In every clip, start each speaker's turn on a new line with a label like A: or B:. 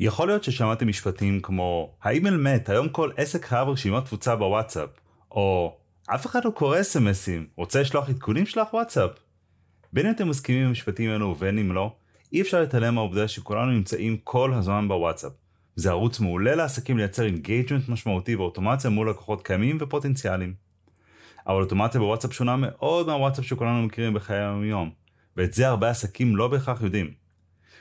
A: יכול להיות ששמעתם משפטים כמו האימייל מת, היום כל עסק חייב רשימת תפוצה בוואטסאפ, או אף אחד לא קורא אסמסים, רוצה לשלוח עדכונים שלך וואטסאפ. בין אם אתם מסכימים עם המשפטים האלו ובין אם לא, אי אפשר להתעלם מהעובדה שכולנו נמצאים כל הזמן בוואטסאפ. זה ערוץ מעולה לעסקים לייצר engagement משמעותי ואוטומציה מול לקוחות קיימים ופוטנציאליים. אבל אוטומציה בוואטסאפ שונה מאוד מהוואטסאפ שכולנו מכירים בחיי היום יום, ואת זה הרבה עסקים לא בהכרח יודעים.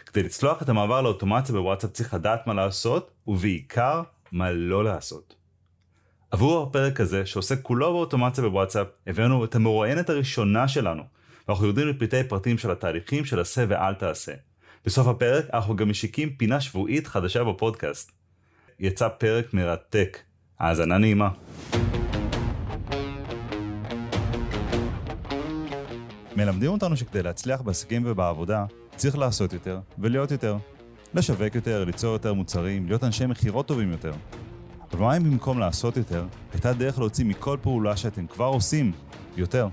A: כדי לצלוח את המעבר לאוטומציה בוואטסאפ צריך לדעת מה לעשות, ובעיקר מה לא לעשות. עבור הפרק הזה, שעוסק כולו באוטומציה בוואטסאפ, הבאנו את המרואיינת הראשונה שלנו, ואנחנו יורדים לפרטי פרטים של התהליכים של עשה ואל תעשה. בסוף הפרק אנחנו גם משיקים פינה שבועית חדשה בפודקאסט. יצא פרק מרתק. האזנה נעימה. מלמדים אותנו שכדי להצליח בעסקים ובעבודה, צריך לעשות יותר ולהיות יותר. לשווק יותר, ליצור יותר מוצרים, להיות אנשי מכירות טובים יותר. אבל מה אם במקום לעשות יותר, הייתה דרך להוציא מכל פעולה שאתם כבר עושים יותר?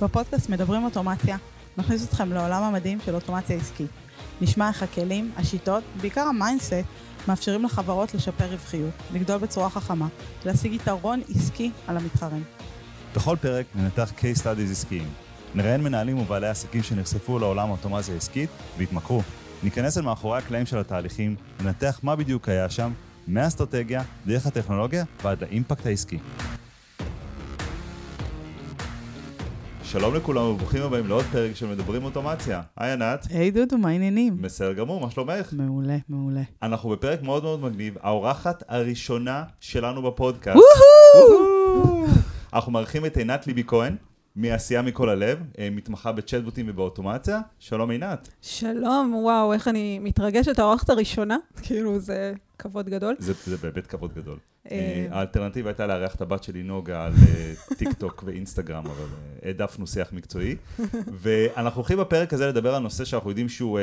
B: בפודקאסט מדברים אוטומציה, נכניס אתכם לעולם המדהים של אוטומציה עסקית. נשמע איך הכלים, השיטות, בעיקר ה mindset, מאפשרים לחברות לשפר רווחיות, לגדול בצורה חכמה, ולהשיג יתרון עסקי על המתחרים.
A: בכל פרק ננתח case studies עסקיים. נראיין מנהלים ובעלי עסקים שנחשפו לעולם האוטומציה העסקית והתמכרו. ניכנס אל מאחורי הקלעים של התהליכים, ננתח מה בדיוק היה שם, מהאסטרטגיה, דרך הטכנולוגיה ועד לאימפקט העסקי. שלום לכולם וברוכים הבאים לעוד פרק של מדברים אוטומציה. היי ענת.
B: היי דודו, מה העניינים?
A: בסדר גמור, מה שלומך?
B: מעולה, מעולה.
A: אנחנו בפרק מאוד מאוד מגניב, האורחת הראשונה שלנו בפודקאסט. אנחנו מארחים את עינת ליבי כהן, מעשייה מכל הלב, אה, מתמחה בצ'טבוטים ובאוטומציה. שלום עינת.
C: שלום, וואו, איך אני מתרגשת, האורחת הראשונה, כאילו זה כבוד גדול.
A: זה, זה באמת כבוד גדול.
C: אה,
A: אה, האלטרנטיבה הייתה לארח את הבת שלי נוגה על טיק טוק ואינסטגרם, אבל העדפנו שיח מקצועי. ואנחנו הולכים בפרק הזה לדבר על נושא שאנחנו יודעים שהוא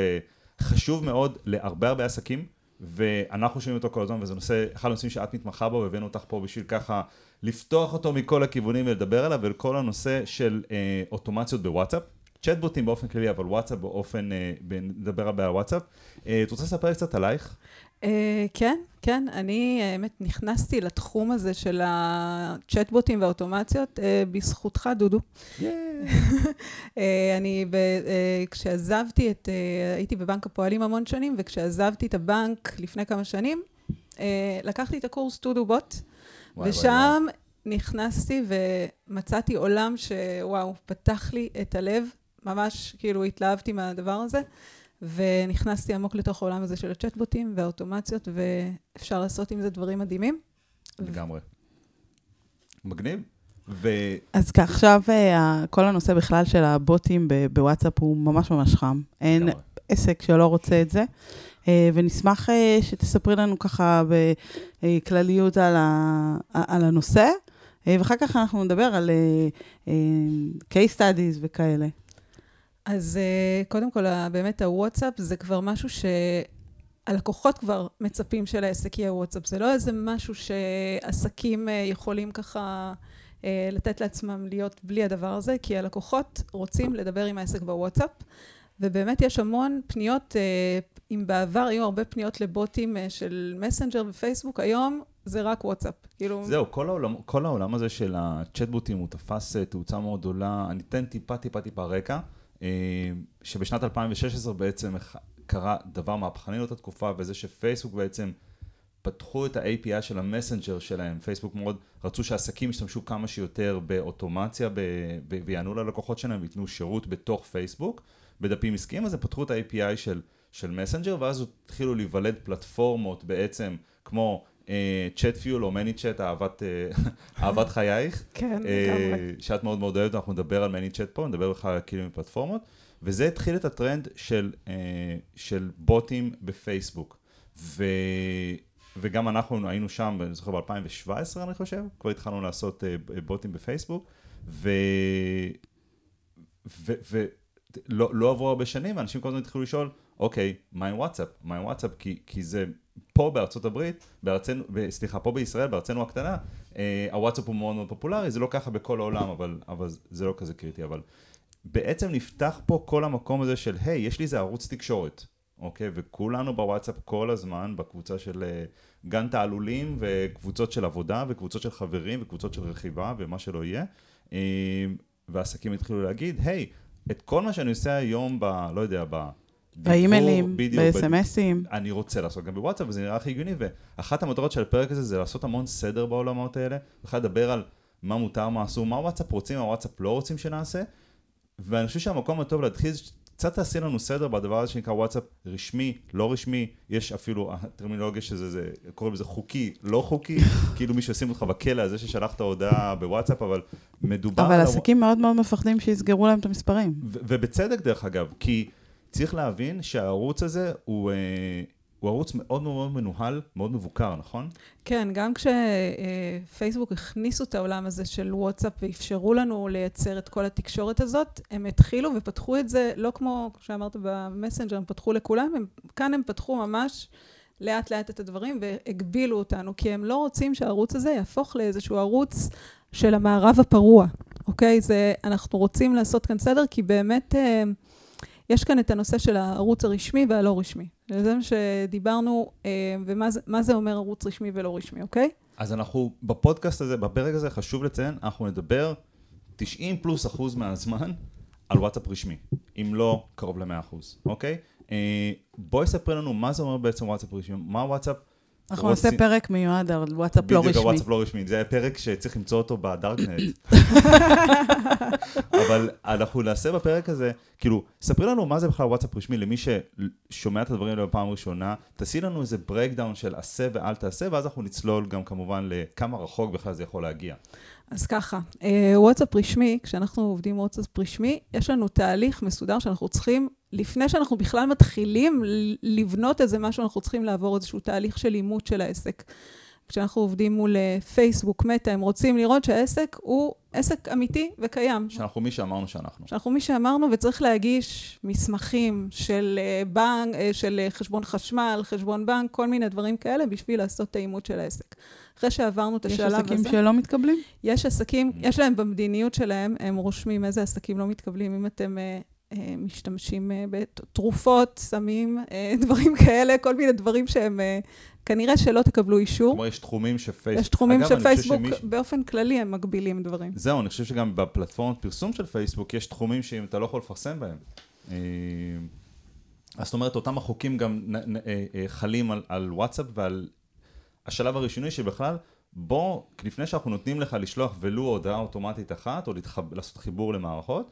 A: חשוב מאוד להרבה הרבה עסקים, ואנחנו שומעים אותו כל הזמן, וזה נושא, אחד הנושאים שאת מתמחה בו, והבאנו אותך פה בשביל ככה לפתוח אותו מכל הכיוונים ולדבר עליו, ולכל הנושא של אה, אוטומציות בוואטסאפ. צ'טבוטים באופן כללי, אבל וואטסאפ באופן, אה, נדבר הרבה על וואטסאפ. אה, את רוצה לספר קצת עלייך?
C: אה, כן, כן, אני האמת נכנסתי לתחום הזה של הצ'טבוטים והאוטומציות אה, בזכותך, דודו. אה, אני, ב- אה, כשעזבתי את, אה, הייתי בבנק הפועלים המון שנים, וכשעזבתי את הבנק לפני כמה שנים, אה, לקחתי את הקורס דודו בוט,
A: וואי,
C: ושם נכנסתי ומצאתי עולם שוואו, פתח לי את הלב, ממש כאילו התלהבתי מהדבר הזה, ונכנסתי עמוק לתוך העולם הזה של הצ'טבוטים והאוטומציות, ואפשר לעשות עם זה דברים מדהימים.
A: לגמרי. מגניב. ו...
B: אז עכשיו אה, כל הנושא בכלל של הבוטים בוואטסאפ הוא ממש ממש חם. אין
A: לגמרי.
B: עסק שלא רוצה את זה. אה, ונשמח אה, שתספרי לנו ככה בכלליות על, ה, על הנושא, אה, ואחר כך אנחנו נדבר על case studies וכאלה.
C: אז קודם כל, באמת הוואטסאפ זה כבר משהו שהלקוחות כבר מצפים שלעסק יהיה וואטסאפ. זה לא איזה משהו שעסקים יכולים ככה לתת לעצמם להיות בלי הדבר הזה, כי הלקוחות רוצים לדבר עם העסק בוואטסאפ, ובאמת יש המון פניות, אה, אם בעבר היו הרבה פניות לבוטים אה, של מסנג'ר ופייסבוק, היום זה רק וואטסאפ. כאילו...
A: זהו, כל העולם, כל העולם הזה של הצ'טבוטים הוא תפס אה, תאוצה מאוד גדולה. אני אתן טיפה טיפה טיפה רקע, שבשנת 2016 בעצם קרה דבר מהפכני לאותה תקופה, וזה שפייסבוק בעצם פתחו את ה-API של המסנג'ר שלהם. פייסבוק מאוד רצו שעסקים ישתמשו כמה שיותר באוטומציה ב- ויענו ללקוחות שלהם וייתנו שירות בתוך פייסבוק, בדפים עסקיים, אז הם פתחו את ה-API של, של מסנג'ר, ואז התחילו להיוולד פלטפורמות בעצם כמו צ'אט פיול או מני צ'אט, אהבת, אה, אהבת חייך.
C: כן,
A: אה,
C: לגמרי.
A: שאת מאוד מאוד אוהבת, אנחנו נדבר על מני צ'אט פה, נדבר בכלל על כאילו מפלטפורמות, וזה התחיל את הטרנד של, אה, של בוטים בפייסבוק. ו... וגם אנחנו היינו שם, אני זוכר ב-2017 אני חושב, כבר התחלנו לעשות אה, בוטים בפייסבוק, ו... ו... ו... לא, לא עברו הרבה שנים, ואנשים כל הזמן התחילו לשאול, אוקיי, מה עם וואטסאפ? מה עם וואטסאפ? כי, כי זה פה בארצות הברית, בארצנו, סליחה, פה בישראל, בארצנו הקטנה, אה, הוואטסאפ הוא מאוד מאוד פופולרי, זה לא ככה בכל העולם, אבל, אבל זה לא כזה קריטי, אבל בעצם נפתח פה כל המקום הזה של, היי, יש לי איזה ערוץ תקשורת, אוקיי? וכולנו בוואטסאפ כל הזמן, בקבוצה של אה, גן תעלולים, וקבוצות של עבודה, וקבוצות של חברים, וקבוצות של רכיבה, ומה שלא יהיה. אה, ועסקים התחילו להגיד, היי, את כל מה שאני עושה היום ב... לא יודע, ב...
B: באימיילים, בסמסים.
A: אני רוצה לעשות גם בוואטסאפ, וזה נראה הכי הגיוני, ואחת המטרות של הפרק הזה זה לעשות המון סדר בעולמות האלה, בכלל לדבר על מה מותר, מה אסור, מה וואטסאפ רוצים, מה וואטסאפ לא רוצים שנעשה, ואני חושב שהמקום הטוב להתחיל קצת תעשי לנו סדר בדבר הזה שנקרא וואטסאפ רשמי, לא רשמי, יש אפילו הטרמינולוגיה שזה, זה, קוראים לזה חוקי, לא חוקי, כאילו מי שישים אותך בכלא על זה ששלחת הודעה בוואטסאפ, אבל מדובר...
B: אבל עסקים מאוד מאוד מפחדים שיסגרו להם את המספרים.
A: ובצדק דרך אגב, כי צריך להבין שהערוץ הזה הוא, אה, הוא ערוץ מאוד מאוד מנוהל, מאוד מבוקר, נכון?
C: כן, גם כשפייסבוק הכניסו את העולם הזה של וואטסאפ ואפשרו לנו לייצר את כל התקשורת הזאת, הם התחילו ופתחו את זה, לא כמו שאמרת במסנג'ר, הם פתחו לכולם, הם, כאן הם פתחו ממש לאט לאט את הדברים והגבילו אותנו, כי הם לא רוצים שהערוץ הזה יהפוך לאיזשהו ערוץ של המערב הפרוע, אוקיי? זה, אנחנו רוצים לעשות כאן סדר, כי באמת... אה, יש כאן את הנושא של הערוץ הרשמי והלא רשמי. זה מה שדיברנו, אה, ומה זה, אומר ערוץ רשמי ולא רשמי, אוקיי?
A: אז אנחנו בפודקאסט הזה, בפרק הזה, חשוב לציין, אנחנו נדבר 90 פלוס אחוז מהזמן על וואטסאפ רשמי, אם לא קרוב ל-100 אחוז, אוקיי? אה, בואי ספרי לנו מה זה אומר בעצם וואטסאפ רשמי, מה וואטסאפ...
B: אנחנו נעשה פרק מיועד על וואטסאפ לא רשמי.
A: בדיוק, וואטסאפ לא רשמי. זה פרק שצריך למצוא אותו בדארקנט. אבל אנחנו נעשה בפרק הזה, כאילו, ספרי לנו מה זה בכלל וואטסאפ רשמי, למי ששומע את הדברים האלה בפעם ראשונה, תעשי לנו איזה breakdown של עשה ואל תעשה, ואז אנחנו נצלול גם כמובן לכמה רחוק בכלל זה יכול להגיע.
C: אז ככה, אה, וואטסאפ רשמי, כשאנחנו עובדים וואטסאפ רשמי, יש לנו תהליך מסודר שאנחנו צריכים, לפני שאנחנו בכלל מתחילים לבנות איזה משהו, אנחנו צריכים לעבור איזשהו תהליך של אימות של העסק. כשאנחנו עובדים מול אה, פייסבוק, מטא, הם רוצים לראות שהעסק הוא עסק אמיתי וקיים.
A: שאנחנו מי שאמרנו שאנחנו.
C: שאנחנו מי שאמרנו, וצריך להגיש מסמכים של אה, בנק, של חשבון חשמל, חשבון בנק, כל מיני דברים כאלה, בשביל לעשות את האימות של העסק. אחרי שעברנו את השלב הזה...
B: יש עסקים שלא מתקבלים?
C: יש עסקים, יש להם במדיניות שלהם, הם רושמים איזה עסקים לא מתקבלים. אם אתם אה, אה, משתמשים אה, בתרופות, סמים, אה, דברים כאלה, כל מיני דברים שהם... אה, כנראה שלא תקבלו אישור.
A: כלומר, יש תחומים שפייסבוק...
C: יש תחומים שפייסבוק, שמיש... באופן כללי, הם מגבילים דברים.
A: זהו, אני חושב שגם בפלטפורמת פרסום של פייסבוק, יש תחומים שאם אתה לא יכול לפרסם בהם. אה, אז זאת אומרת, אותם החוקים גם אה, חלים על, על וואטסאפ ועל השלב הראשוני שבכלל, בוא, לפני שאנחנו נותנים לך לשלוח ולו הודעה אוטומטית אחת, או להתחב, לעשות חיבור למערכות,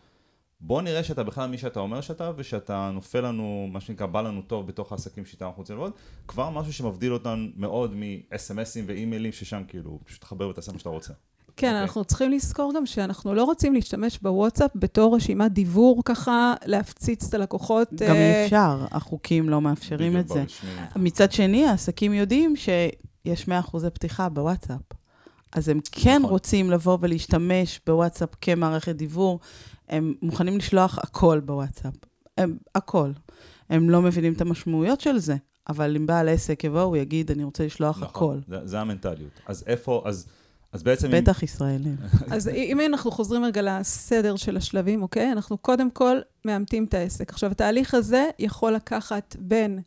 A: בוא נראה שאתה בכלל מי שאתה אומר שאתה, ושאתה נופל לנו, מה שנקרא, בא לנו טוב בתוך העסקים שאיתם אנחנו רוצים לעבוד, כבר משהו שמבדיל אותנו מאוד מ-SMSים ואימיילים, ששם כאילו, פשוט תחבר ותעשה מה שאתה רוצה.
C: כן, okay. אוקיי. אנחנו צריכים לזכור גם שאנחנו לא רוצים להשתמש בוואטסאפ בתור רשימת דיוור ככה, להפציץ את הלקוחות.
B: גם אי אה, אפשר, החוקים לא מאפשרים את זה. ברשמי. מצד שני, העסקים יודעים ש... יש 100% פתיחה בוואטסאפ. אז הם כן נכון. רוצים לבוא ולהשתמש בוואטסאפ כמערכת דיוור. הם מוכנים לשלוח הכל בוואטסאפ. הם, הכל. הם לא מבינים את המשמעויות של זה, אבל אם בעל עסק יבוא, הוא יגיד, אני רוצה לשלוח נכון, הכל.
A: זה, זה המנטליות. אז איפה, אז, אז בעצם...
B: בטח אם... ישראלים.
C: אז אם אנחנו חוזרים רגע לסדר של השלבים, אוקיי? אנחנו קודם כל מאמתים את העסק. עכשיו, התהליך הזה יכול לקחת בין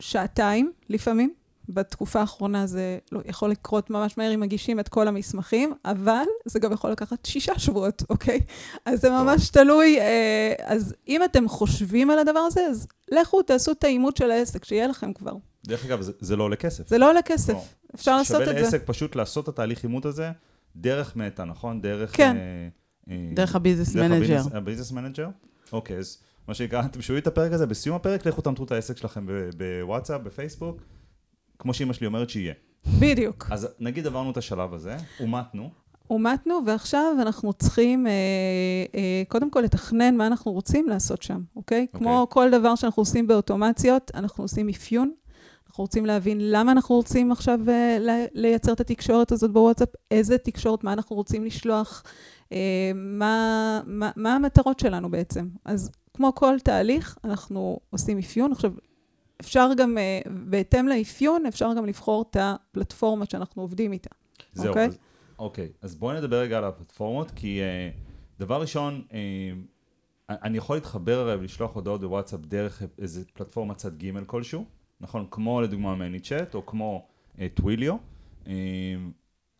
C: שעתיים, לפעמים, בתקופה האחרונה זה לא, יכול לקרות ממש מהר אם מגישים את כל המסמכים, אבל זה גם יכול לקחת שישה שבועות, אוקיי? אז זה ממש תלוי. אה, אז אם אתם חושבים על הדבר הזה, אז לכו תעשו את האימות של העסק, שיהיה לכם כבר.
A: דרך אגב, זה, זה לא עולה כסף.
C: זה לא עולה כסף, לא. אפשר לעשות את זה.
A: שווה לעסק פשוט לעשות את התהליך אימות הזה דרך מטא, נכון? דרך...
B: כן. אה, אה, דרך ה business manager. דרך
A: ה business manager? אוקיי, אז מה שנקרא, אתם שומעים את הפרק הזה, בסיום הפרק לכו תאמתו את העסק שלכם בוואטסאפ, בפייסבוק. כמו שאימא שלי אומרת שיהיה.
C: בדיוק.
A: אז נגיד עברנו את השלב הזה, אומתנו.
C: אומתנו, ועכשיו אנחנו צריכים אה, אה, קודם כל לתכנן מה אנחנו רוצים לעשות שם, אוקיי? Okay. כמו כל דבר שאנחנו עושים באוטומציות, אנחנו עושים אפיון. אנחנו רוצים להבין למה אנחנו רוצים עכשיו אה, לייצר את התקשורת הזאת בוואטסאפ, איזה תקשורת, מה אנחנו רוצים לשלוח, אה, מה, מה, מה המטרות שלנו בעצם. אז כמו כל תהליך, אנחנו עושים אפיון. עכשיו, אפשר גם, uh, בהתאם לאפיון, אפשר גם לבחור את הפלטפורמה שאנחנו עובדים איתה.
A: זהו, אוקיי? אז, אוקיי, אז בואי נדבר רגע על הפלטפורמות, כי uh, דבר ראשון, uh, אני יכול להתחבר הרי ולשלוח הודעות בוואטסאפ דרך איזה פלטפורמה צד ג' כלשהו, נכון? כמו לדוגמה מני צ'אט או כמו אה, טוויליו. אה,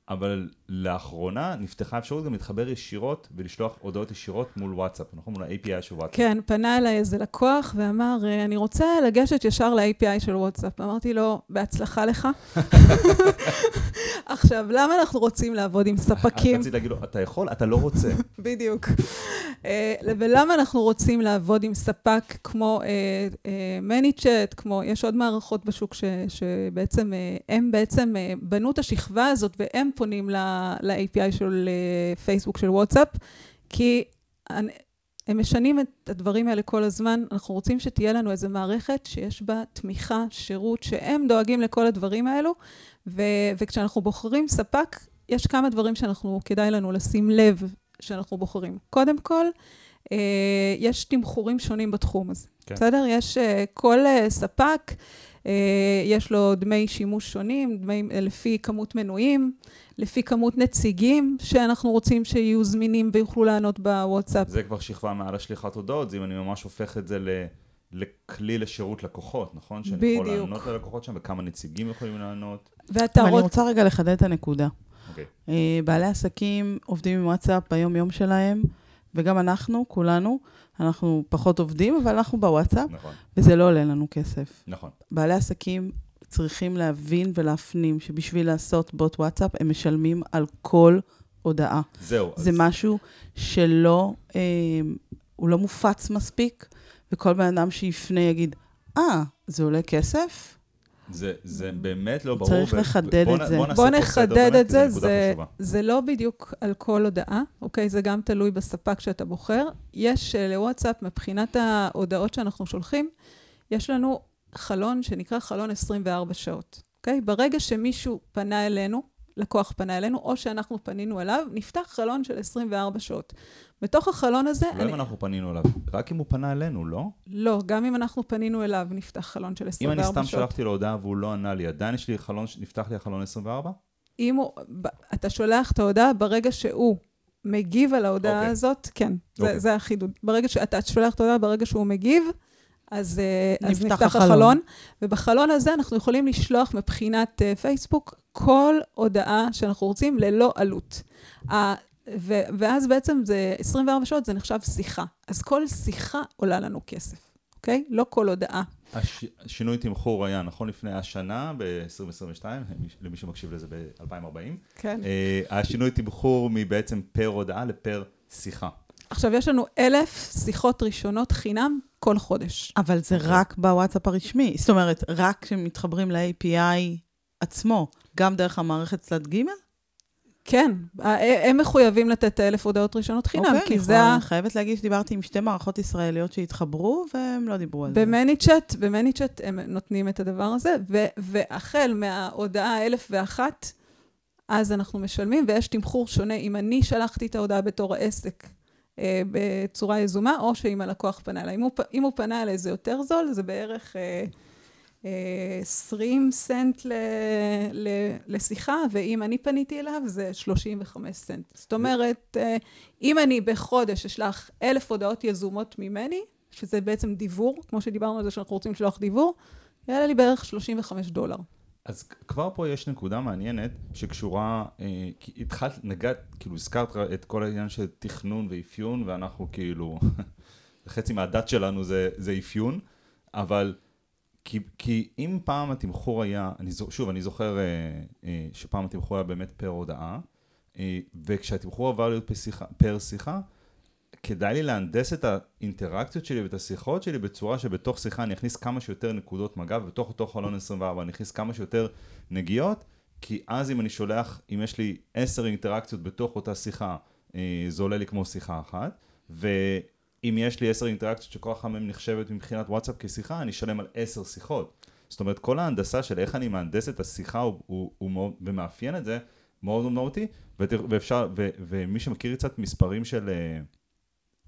A: אבל לאחרונה נפתחה אפשרות גם להתחבר ישירות ולשלוח הודעות ישירות מול וואטסאפ, נכון? מול ה-API של וואטסאפ.
C: כן, פנה אליי איזה לקוח ואמר, אה, אני רוצה לגשת ישר ל-API של וואטסאפ. אמרתי לו, בהצלחה לך. עכשיו, למה אנחנו רוצים לעבוד עם ספקים?
A: רציתי להגיד לו, אתה יכול, אתה לא רוצה.
C: בדיוק. אה, ולמה אנחנו רוצים לעבוד עם ספק כמו מניצ'ט, אה, כמו, יש עוד מערכות בשוק שבעצם, הם בעצם בנו את השכבה הזאת והם פונים ל-API של פייסבוק של וואטסאפ, כי הם משנים את הדברים האלה כל הזמן. אנחנו רוצים שתהיה לנו איזו מערכת שיש בה תמיכה, שירות, שהם דואגים לכל הדברים האלו, ו- וכשאנחנו בוחרים ספק, יש כמה דברים שאנחנו, כדאי לנו לשים לב שאנחנו בוחרים. קודם כל, אה, יש תמחורים שונים בתחום הזה, כן. בסדר? יש אה, כל אה, ספק, יש לו דמי שימוש שונים, דמי, לפי כמות מנויים, לפי כמות נציגים שאנחנו רוצים שיהיו זמינים ויוכלו לענות בוואטסאפ.
A: זה כבר שכבה מעל השליחת הודעות, זה אם אני ממש הופך את זה ל... לכלי לשירות לקוחות, נכון? שאני בדיוק. שאני יכול לענות ללקוחות שם, וכמה נציגים יכולים לענות.
B: ואתה רוצ... אני רוצה רגע לחדד את הנקודה. Okay. אוקיי. אה, בעלי עסקים עובדים עם וואטסאפ ביום-יום שלהם, וגם אנחנו, כולנו, אנחנו פחות עובדים, אבל אנחנו בוואטסאפ, נכון. וזה לא עולה לנו כסף.
A: נכון.
B: בעלי עסקים צריכים להבין ולהפנים שבשביל לעשות בוט וואטסאפ, הם משלמים על כל הודעה.
A: זהו.
B: זה אז... משהו שלא, אה, הוא לא מופץ מספיק, וכל בן אדם שיפנה יגיד, אה, ah, זה עולה כסף?
A: זה, זה באמת לא ברור.
B: צריך לחדד
A: בוא,
B: את זה.
A: בוא,
C: בוא נחדד את זה, זה, זה לא בדיוק על כל הודעה, אוקיי? זה גם תלוי בספק שאתה בוחר. יש אה, לוואטסאפ, מבחינת ההודעות שאנחנו שולחים, יש לנו חלון שנקרא חלון 24 שעות, אוקיי? ברגע שמישהו פנה אלינו, לקוח פנה אלינו, או שאנחנו פנינו אליו, נפתח חלון של 24 שעות. בתוך החלון הזה...
A: לא אני... אם אנחנו פנינו אליו, רק אם הוא פנה אלינו, לא?
C: לא, גם אם אנחנו פנינו אליו, נפתח חלון של 24 שעות.
A: אם אני סתם שלחתי לו הודעה והוא לא ענה לי, עדיין יש לי חלון, נפתח לי החלון 24?
C: אם הוא... אתה שולח את ההודעה ברגע שהוא מגיב על ההודעה okay. אוקיי. הזאת, כן, okay. זה, אוקיי. זה החידוד. ברגע שאתה שולח את ההודעה, ברגע שהוא מגיב, אז, אה, נפתח, אז נפתח החלון. החלון. ובחלון הזה אנחנו יכולים לשלוח מבחינת uh, פייסבוק כל הודעה שאנחנו רוצים ללא עלות. ו- ואז בעצם זה 24 שעות, זה נחשב שיחה. אז כל שיחה עולה לנו כסף, אוקיי? לא כל הודעה.
A: הש... שינוי תמחור היה נכון לפני השנה, ב-2022, למי שמקשיב לזה ב-2040.
C: כן.
A: Uh, השינוי תמחור מבעצם פר הודעה לפר שיחה.
C: עכשיו, יש לנו אלף שיחות ראשונות חינם כל חודש.
B: אבל זה רק בוואטסאפ הרשמי. זאת אומרת, רק כשמתחברים ל-API עצמו, גם דרך המערכת צד ג'?
C: כן, הם מחויבים לתת אלף הודעות ראשונות חינם, okay, כי זה
B: ה... אני חייבת להגיד שדיברתי עם שתי מערכות ישראליות שהתחברו, והם לא דיברו על
C: במניצ'ט, זה. במניצ'ט הם נותנים את הדבר הזה, ו- והחל מההודעה אלף ואחת, אז אנחנו משלמים, ויש תמחור שונה. אם אני שלחתי את ההודעה בתור העסק אה, בצורה יזומה, או שאם הלקוח פנה אליי. אם אם הוא פנה אליי זה יותר זול, זה בערך אה, אה, 20 סנט ל, ל, לשיחה, ואם אני פניתי אליו זה 35 סנט. זאת אומרת, אה, אם אני בחודש אשלח אלף הודעות יזומות ממני, שזה בעצם דיוור, כמו שדיברנו על זה שאנחנו רוצים לשלוח דיוור, יעלה לי בערך 35 דולר.
A: אז כבר פה יש נקודה מעניינת שקשורה, אה, התחלת, נגעת, כאילו הזכרת את כל העניין של תכנון ואפיון, ואנחנו כאילו, חצי מהדת שלנו זה, זה אפיון, אבל כי, כי אם פעם התמחור היה, אני, שוב, אני זוכר אה, אה, שפעם התמחור היה באמת פר הודעה, אה, וכשהתמחור עבר להיות פר שיחה, פר שיחה כדאי לי להנדס את האינטראקציות שלי ואת השיחות שלי בצורה שבתוך שיחה אני אכניס כמה שיותר נקודות מגע ובתוך אותו חלון 24 אני אכניס כמה שיותר נגיעות כי אז אם אני שולח, אם יש לי עשר אינטראקציות בתוך אותה שיחה אה, זה עולה לי כמו שיחה אחת ואם יש לי עשר אינטראקציות שכל אחת מהן נחשבת מבחינת וואטסאפ כשיחה אני אשלם על עשר שיחות. זאת אומרת כל ההנדסה של איך אני מהנדס את השיחה הוא, הוא, הוא מאוד, ומאפיין את זה מאוד מהותי ואפשר, ו, ומי שמכיר קצת מספרים של אה,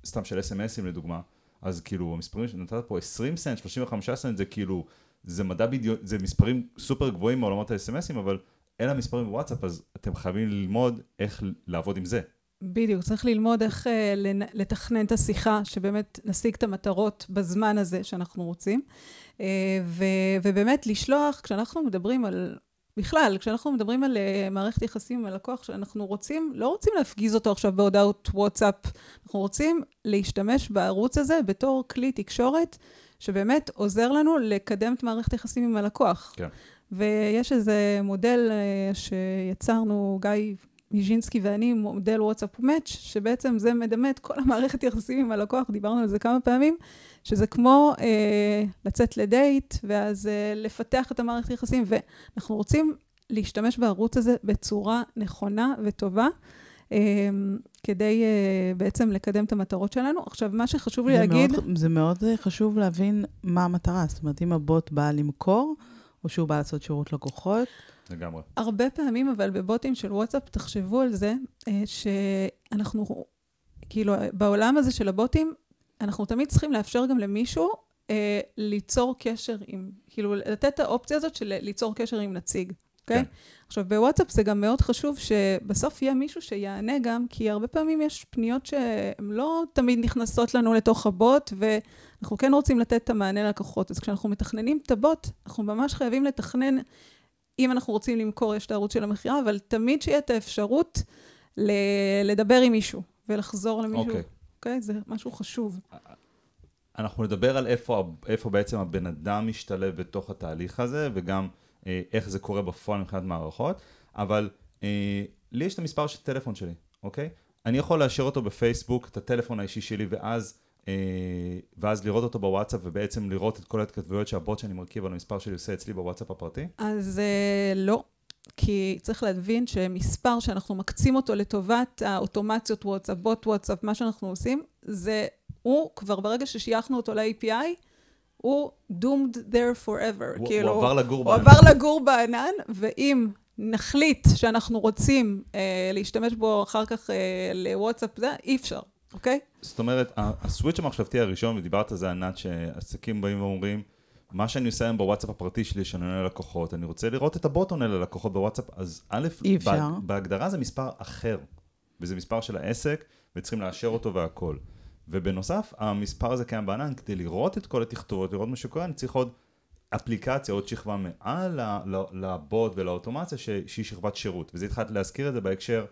A: סתם של אס.אם.אסים לדוגמה, אז כאילו המספרים שנתת פה 20 סנט, 35 סנט זה כאילו, זה מדע בדיוק, זה מספרים סופר גבוהים מעולמות האס.אם.אסים, אבל אלה המספרים בוואטסאפ, אז אתם חייבים ללמוד איך לעבוד עם זה.
C: בדיוק, צריך ללמוד איך אה, לתכנן את השיחה, שבאמת נשיג את המטרות בזמן הזה שאנחנו רוצים. אה, ו- ובאמת לשלוח, כשאנחנו מדברים על, בכלל, כשאנחנו מדברים על אה, מערכת יחסים עם הלקוח, שאנחנו רוצים, לא רוצים להפגיז אותו עכשיו בהודעות וואטסאפ, אנחנו רוצים להשתמש בערוץ הזה בתור כלי תקשורת, שבאמת עוזר לנו לקדם את מערכת היחסים עם הלקוח.
A: כן.
C: ויש איזה מודל אה, שיצרנו, גיא מיז'ינסקי ואני, מודל וואטסאפ מאץ', שבעצם זה מדמה את כל המערכת יחסים עם הלקוח, דיברנו על זה כמה פעמים, שזה כמו אה, לצאת לדייט, ואז אה, לפתח את המערכת יחסים, ואנחנו רוצים להשתמש בערוץ הזה בצורה נכונה וטובה. אה, כדי אה, בעצם לקדם את המטרות שלנו. עכשיו, מה שחשוב לי להגיד...
B: מאוד, זה מאוד חשוב להבין מה המטרה. זאת אומרת, אם הבוט בא למכור, או שהוא בא לעשות שירות לקוחות,
A: לגמרי.
C: הרבה פעמים, אבל בבוטים של וואטסאפ, תחשבו על זה, אה, שאנחנו, כאילו, בעולם הזה של הבוטים, אנחנו תמיד צריכים לאפשר גם למישהו אה, ליצור קשר עם, כאילו, לתת את האופציה הזאת של ליצור קשר עם נציג, אוקיי?
A: כן.
C: Okay? עכשיו, בוואטסאפ זה גם מאוד חשוב שבסוף יהיה מישהו שיענה גם, כי הרבה פעמים יש פניות שהן לא תמיד נכנסות לנו לתוך הבוט, ואנחנו כן רוצים לתת את המענה ללקוחות. אז כשאנחנו מתכננים את הבוט, אנחנו ממש חייבים לתכנן אם אנחנו רוצים למכור, יש את הערוץ של המכירה, אבל תמיד שיהיה את האפשרות לדבר עם מישהו ולחזור למישהו.
A: אוקיי.
C: אוקיי? זה משהו חשוב.
A: אנחנו נדבר על איפה, איפה בעצם הבן אדם משתלב בתוך התהליך הזה, וגם איך זה קורה בפועל מבחינת מערכות, אבל אה, לי יש את המספר של טלפון שלי, אוקיי? אני יכול לאשר אותו בפייסבוק, את הטלפון האישי שלי, ואז, אה, ואז לראות אותו בוואטסאפ, ובעצם לראות את כל ההתכתבויות שהבוט שאני מרכיב על המספר שלי עושה אצלי בוואטסאפ הפרטי.
C: אז אה, לא, כי צריך להבין שמספר שאנחנו מקצים אותו לטובת האוטומציות וואטסאפ, בוט וואטסאפ, מה שאנחנו עושים, זה, הוא כבר ברגע ששייכנו אותו ל-API, הוא doomed there forever.
A: הוא,
C: כאילו,
A: הוא עבר לגור
C: הוא
A: בענן.
C: עבר לגור בענן, ואם נחליט שאנחנו רוצים אה, להשתמש בו אחר כך אה, לוואטסאפ, זה אי אפשר, אוקיי?
A: זאת אומרת, הסוויץ' המחשבתי הראשון, ודיברת על זה ענת, שעסקים באים ואומרים, מה שאני עושה היום בוואטסאפ הפרטי שלי, שאני עונה ללקוחות, אני רוצה לראות את הבוט עונה ללקוחות בוואטסאפ, אז א',
B: אי אפשר.
A: בה- בהגדרה זה מספר אחר, וזה מספר של העסק, וצריכים לאשר אותו והכל. ובנוסף, המספר הזה קיים בענן, כדי לראות את כל התכתובות, לראות מה שקורה, אני צריך עוד אפליקציה, עוד שכבה מעל לבוט ולאוטומציה, שהיא שכבת שירות. וזה התחלתי להזכיר את זה בהקשר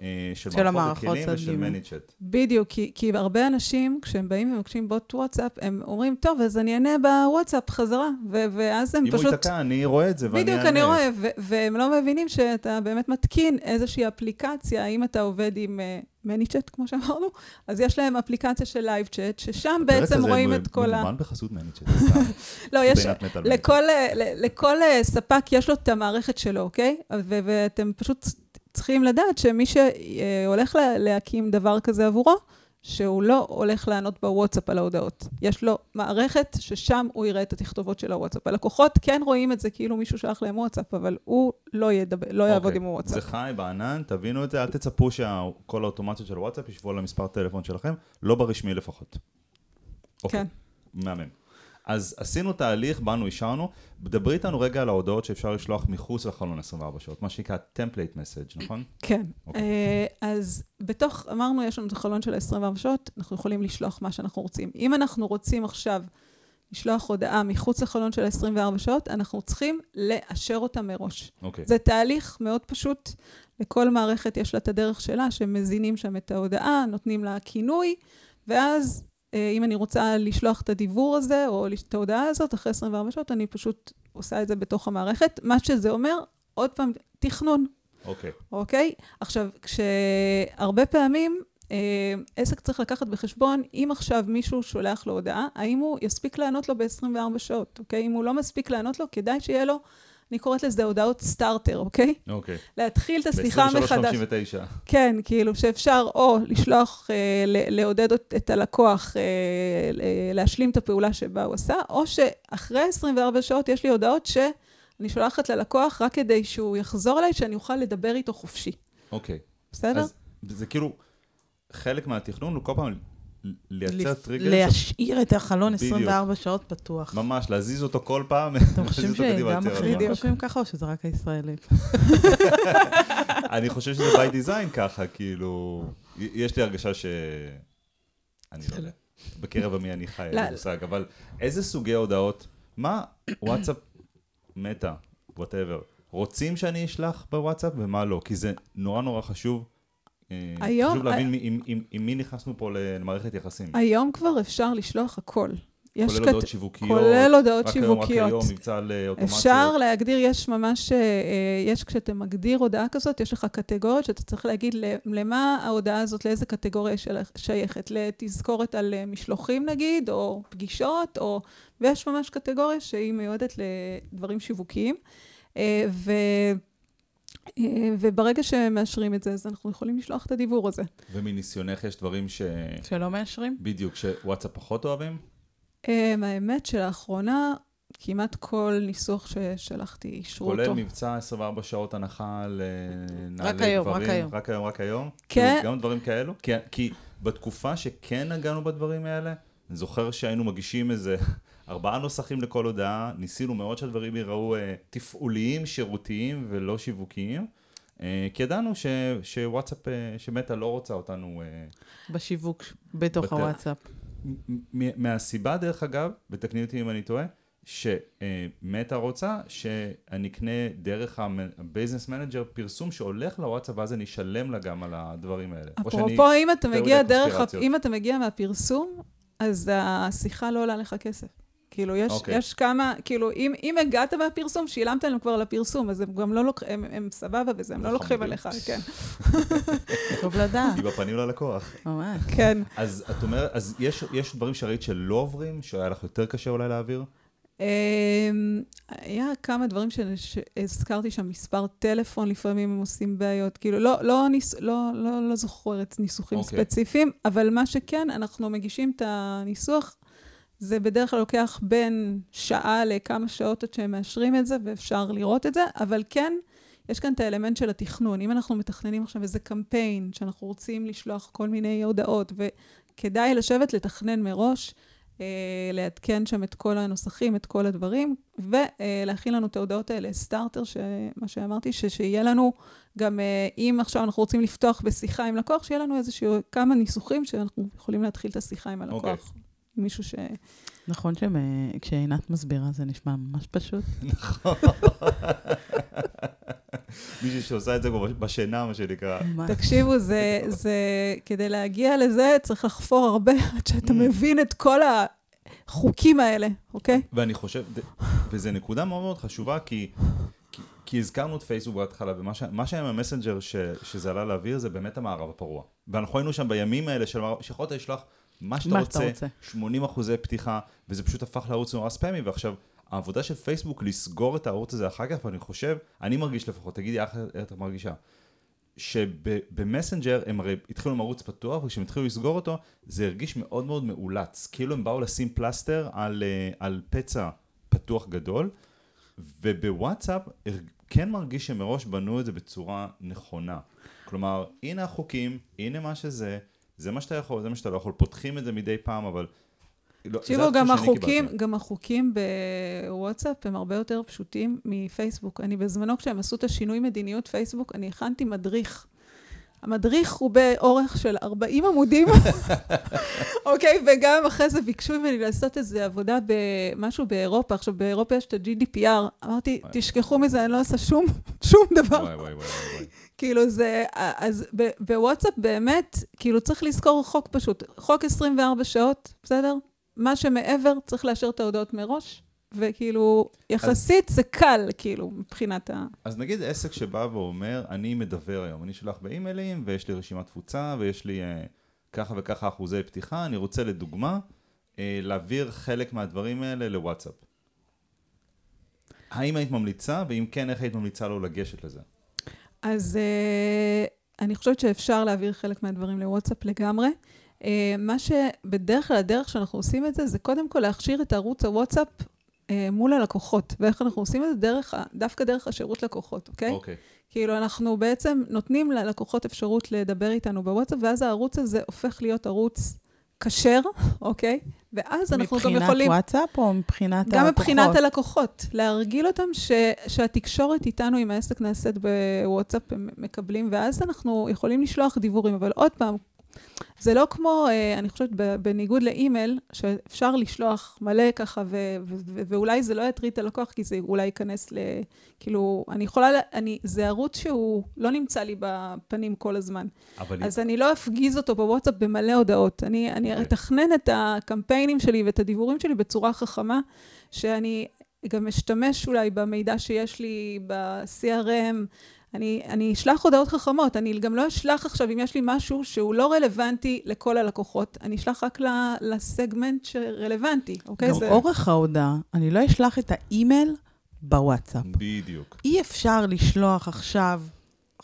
A: אה, של,
B: של
A: מערכות הכלים ושל
B: ג'.
A: מניצ'ט.
C: בדיוק, כי, כי הרבה אנשים, כשהם באים ומבקשים בוט וואטסאפ, הם אומרים, טוב, אז אני אענה בוואטסאפ חזרה, ו- ואז הם
A: אם הוא
C: פשוט...
A: ייתקע, אני רואה את זה ואני
C: בדיוק,
A: אענה.
C: אני רואה, ו- והם לא מבינים שאתה באמת מתקין איזושהי אפליקציה, אם אתה עובד עם מניצ'ט, כמו שאמרנו, אז יש להם אפליקציה של live chat, ששם
A: הפרק
C: בעצם
A: הזה
C: רואים את כל ה...
A: ממומן בחסות מניצ'ט.
C: לא, יש... לכל, לכל אה, ספק יש לו את המערכת שלו, אוקיי? ואתם פשוט צריכים לדעת שמי שהולך לה- להקים דבר כזה עבורו, שהוא לא הולך לענות בוואטסאפ על ההודעות. יש לו מערכת ששם הוא יראה את התכתובות של הוואטסאפ. הלקוחות כן רואים את זה כאילו מישהו שלח להם וואטסאפ, אבל הוא לא, ידבר, לא יעבוד
A: אוקיי.
C: עם הוואטסאפ.
A: זה חי בענן, תבינו את זה, אל תצפו שכל האוטומציות של וואטסאפ ישבו על המספר טלפון שלכם, לא ברשמי לפחות. אוקיי,
C: כן.
A: מהמם. אז עשינו תהליך, באנו, אישרנו. דברי איתנו רגע על ההודעות שאפשר לשלוח מחוץ לחלון 24 שעות, מה שנקרא template message, נכון?
C: כן.
A: אוקיי.
C: אה, אז בתוך, אמרנו, יש לנו את החלון של ה-24 שעות, אנחנו יכולים לשלוח מה שאנחנו רוצים. אם אנחנו רוצים עכשיו לשלוח הודעה מחוץ לחלון של ה-24 שעות, אנחנו צריכים לאשר אותה מראש.
A: אוקיי.
C: זה תהליך מאוד פשוט. לכל מערכת יש לה את הדרך שלה, שמזינים שם את ההודעה, נותנים לה כינוי, ואז אם אני רוצה לשלוח את הדיוור הזה, או את ההודעה הזאת אחרי 24 שעות, אני פשוט עושה את זה בתוך המערכת. מה שזה אומר, עוד פעם, תכנון.
A: אוקיי.
C: אוקיי? עכשיו, כשהרבה פעמים אה, עסק צריך לקחת בחשבון, אם עכשיו מישהו שולח לו הודעה, האם הוא יספיק לענות לו ב-24 שעות, אוקיי? אם הוא לא מספיק לענות לו, כדאי שיהיה לו, אני קוראת לזה הודעות סטארטר, אוקיי?
A: אוקיי.
C: להתחיל את השיחה מחדש.
A: ב-23.59.
C: כן, כאילו שאפשר או לשלוח, אה, לעודד את הלקוח אה, ל- להשלים את הפעולה שבה הוא עשה, או שאחרי 24 שעות יש לי הודעות שאני שולחת ללקוח רק כדי שהוא יחזור אליי, שאני אוכל לדבר איתו חופשי.
A: אוקיי.
C: בסדר?
A: אז זה כאילו, חלק מהתכנון הוא כל פעם לייצר טריגר.
B: להשאיר את החלון
A: בדיוק.
B: 24 שעות פתוח.
A: ממש, להזיז אותו כל פעם.
B: אתם חושבים שגם אחרים. חושבים ככה, או שזה רק הישראלים?
A: אני חושב שזה by design ככה, כאילו... יש לי הרגשה ש... אני לא יודע. בקרב עמי אני חי, אין
C: לא.
A: לי מושג, אבל איזה סוגי הודעות, מה וואטסאפ מטא, whatever, רוצים שאני אשלח בוואטסאפ ומה לא? כי זה נורא נורא חשוב. אה,
C: היום-
A: חשוב להבין מי- עם- עם עם מי נכנסנו פה למערכת יחסים.
C: היום כבר אפשר לשלוח הכל. יש
A: כולל
C: קט-
A: הודעות שיווקיות.
C: כולל הודעות
A: רק היום, רק
C: שיווקיות.
A: היום, מבצע על אה, אוטומציות.
C: אפשר להגדיר, יש ממש, אה, יש כשאתה מגדיר הודעה כזאת, יש לך קטגוריות שאתה צריך להגיד למה ההודעה הזאת, לאיזה קטגוריה שייכת, לתזכורת על משלוחים נגיד, או פגישות, או... ויש ממש קטגוריה שהיא מיועדת לדברים שיווקיים. ו... וברגע שמאשרים את זה, אז אנחנו יכולים לשלוח את הדיוור הזה.
A: ומניסיונך יש דברים ש...
B: שלא מאשרים?
A: בדיוק, שוואטסאפ פחות אוהבים?
C: אה, האמת שלאחרונה, כמעט כל ניסוח ששלחתי, אישרו
A: כולל
C: אותו.
A: מבצע 24 שעות הנחה לנעלי
B: רק היום,
A: גברים.
B: רק היום.
A: רק היום, רק היום?
C: כן.
A: כאילו, גם דברים כאלו? כי, כי בתקופה שכן נגענו בדברים האלה, אני זוכר שהיינו מגישים איזה ארבעה נוסחים לכל הודעה, ניסינו מאוד שהדברים ייראו אה, תפעוליים, שירותיים ולא שיווקיים. אה, כי ידענו ש, שוואטסאפ, אה, שמטא לא רוצה אותנו אה,
B: בשיווק בתוך
A: בת-
B: הוואטסאפ.
A: מהסיבה, דרך אגב, ותקני אותי אם אני טועה, שמטא רוצה שאני אקנה דרך ה business manager פרסום שהולך לוואטסאפ ואז אני אשלם לה גם על הדברים האלה.
C: אפרופו, אם אתה מגיע דרך. אם אתה מגיע מהפרסום, אז השיחה לא עולה לך כסף. כאילו, יש,
A: אוקיי.
C: יש כמה, כאילו, אם, אם הגעת מהפרסום, שילמת להם כבר לפרסום, אז הם גם לא לוקחים, הם, הם סבבה בזה, הם לא לוקחים
A: חמודים.
C: עליך, כן.
B: טוב לדעת,
A: היא בפנים ללקוח.
B: ממש.
C: כן.
A: אז את אומרת, אז יש, יש דברים שראית שלא עוברים, שהיה לך יותר קשה אולי להעביר?
C: אמ, היה כמה דברים ש- שהזכרתי שם, מספר טלפון, לפעמים הם עושים בעיות, כאילו, לא, לא, ניס, לא, לא, לא זוכרת ניסוחים
A: אוקיי.
C: ספציפיים, אבל מה שכן, אנחנו מגישים את הניסוח, זה בדרך כלל לוקח בין שעה לכמה שעות עד שהם מאשרים את זה, ואפשר לראות את זה, אבל כן, יש כאן את האלמנט של התכנון. אם אנחנו מתכננים עכשיו איזה קמפיין, שאנחנו רוצים לשלוח כל מיני הודעות, וכדאי לשבת לתכנן מראש, אה, לעדכן שם את כל הנוסחים, את כל הדברים, ולהכין לנו את ההודעות האלה, סטארטר, מה שאמרתי, שיהיה לנו גם, אה, אם עכשיו אנחנו רוצים לפתוח בשיחה עם לקוח, שיהיה לנו איזשהו כמה ניסוחים שאנחנו יכולים להתחיל את השיחה עם הלקוח.
A: אוקיי.
C: מישהו ש...
B: נכון שכשעינת מסבירה זה נשמע ממש פשוט.
A: מישהי שעושה את זה כבר בשינה, מה שנקרא.
C: תקשיבו, זה, זה, כדי להגיע לזה, צריך לחפור הרבה עד שאתה מבין את כל החוקים האלה, אוקיי?
A: ואני חושב, וזו נקודה מאוד מאוד חשובה, כי, כי, כי הזכרנו את פייסבוק בהתחלה, ומה שהיה עם המסנג'ר ש, שזה עלה לאוויר, זה באמת המערב הפרוע. ואנחנו היינו שם בימים האלה של מערב- שיכולת לשלוח מה שאתה
B: מה
A: רוצה,
B: רוצה.
A: 80 אחוזי פתיחה, וזה פשוט הפך לערוץ נורא ספאמי, ועכשיו, העבודה של פייסבוק לסגור את הערוץ הזה אחר כך, ואני חושב, אני מרגיש לפחות, תגידי איך את מרגישה, שבמסנג'ר הם הרי התחילו עם ערוץ פתוח, וכשהם התחילו לסגור אותו, זה הרגיש מאוד מאוד מאולץ. כאילו הם באו לשים פלסטר על, אה, על פצע פתוח גדול, ובוואטסאפ כן מרגיש שמראש בנו את זה בצורה נכונה. כלומר, הנה החוקים, הנה מה שזה, זה מה שאתה יכול, זה מה שאתה לא יכול. פותחים את זה מדי פעם, אבל... לא,
C: תקשיבו,
A: התחושה
C: גם החוקים. גם החוקים בוואטסאפ הם הרבה יותר פשוטים מפייסבוק. אני בזמנו, כשהם עשו את השינוי מדיניות פייסבוק, אני הכנתי מדריך. המדריך הוא באורך של 40 עמודים, אוקיי? וגם אחרי זה ביקשו ממני לעשות איזו עבודה במשהו באירופה. עכשיו, באירופה יש את ה-GDPR. אמרתי. תשכחו מזה, אני לא עושה שום, שום דבר. כאילו זה, אז בוואטסאפ באמת, כאילו צריך לזכור חוק פשוט. חוק 24 שעות, בסדר? מה שמעבר, צריך לאשר את ההודעות מראש, וכאילו, יחסית זה קל, כאילו, מבחינת ה...
A: אז נגיד עסק שבא ואומר, אני מדבר היום, אני שולח באימיילים, ויש לי רשימת תפוצה, ויש לי אה, ככה וככה אחוזי פתיחה, אני רוצה לדוגמה, אה, להעביר חלק מהדברים האלה לוואטסאפ. האם היית ממליצה, ואם כן, איך היית ממליצה לו לגשת לזה?
C: אז uh, אני חושבת שאפשר להעביר חלק מהדברים לוואטסאפ לגמרי. Uh, מה שבדרך כלל הדרך שאנחנו עושים את זה, זה קודם כל להכשיר את ערוץ הוואטסאפ uh, מול הלקוחות. ואיך אנחנו עושים את זה? דרך, דווקא דרך השירות לקוחות, אוקיי?
A: אוקיי.
C: כאילו, אנחנו בעצם נותנים ללקוחות אפשרות לדבר איתנו בוואטסאפ, ואז הערוץ הזה הופך להיות ערוץ כשר, אוקיי? ואז אנחנו גם יכולים...
B: מבחינת וואטסאפ או מבחינת
C: גם
B: הלקוחות?
C: מבחינת הלקוחות, להרגיל אותם ש, שהתקשורת איתנו עם העסק נעשית בוואטסאפ, הם מקבלים, ואז אנחנו יכולים לשלוח דיבורים, אבל עוד פעם, זה לא כמו, אה, אני חושבת, בניגוד לאימייל, שאפשר לשלוח מלא ככה, ו- ו- ו- ואולי זה לא יטריד את הלקוח, כי זה אולי ייכנס ל... כאילו, אני יכולה, אני, זה ערוץ שהוא לא נמצא לי בפנים כל הזמן. אבל אז אני לא אפגיז אותו בוואטסאפ במלא הודעות. אני, אני אוקיי. אתכנן את הקמפיינים שלי ואת הדיבורים שלי בצורה חכמה, שאני גם אשתמש אולי במידע שיש לי ב-CRM, אני, אני אשלח הודעות חכמות, אני גם לא אשלח עכשיו אם יש לי משהו שהוא לא רלוונטי לכל הלקוחות, אני אשלח רק לסגמנט שרלוונטי, אוקיי?
B: גם זה... אורך ההודעה, אני לא אשלח את האימייל בוואטסאפ.
A: בדיוק.
B: אי אפשר לשלוח עכשיו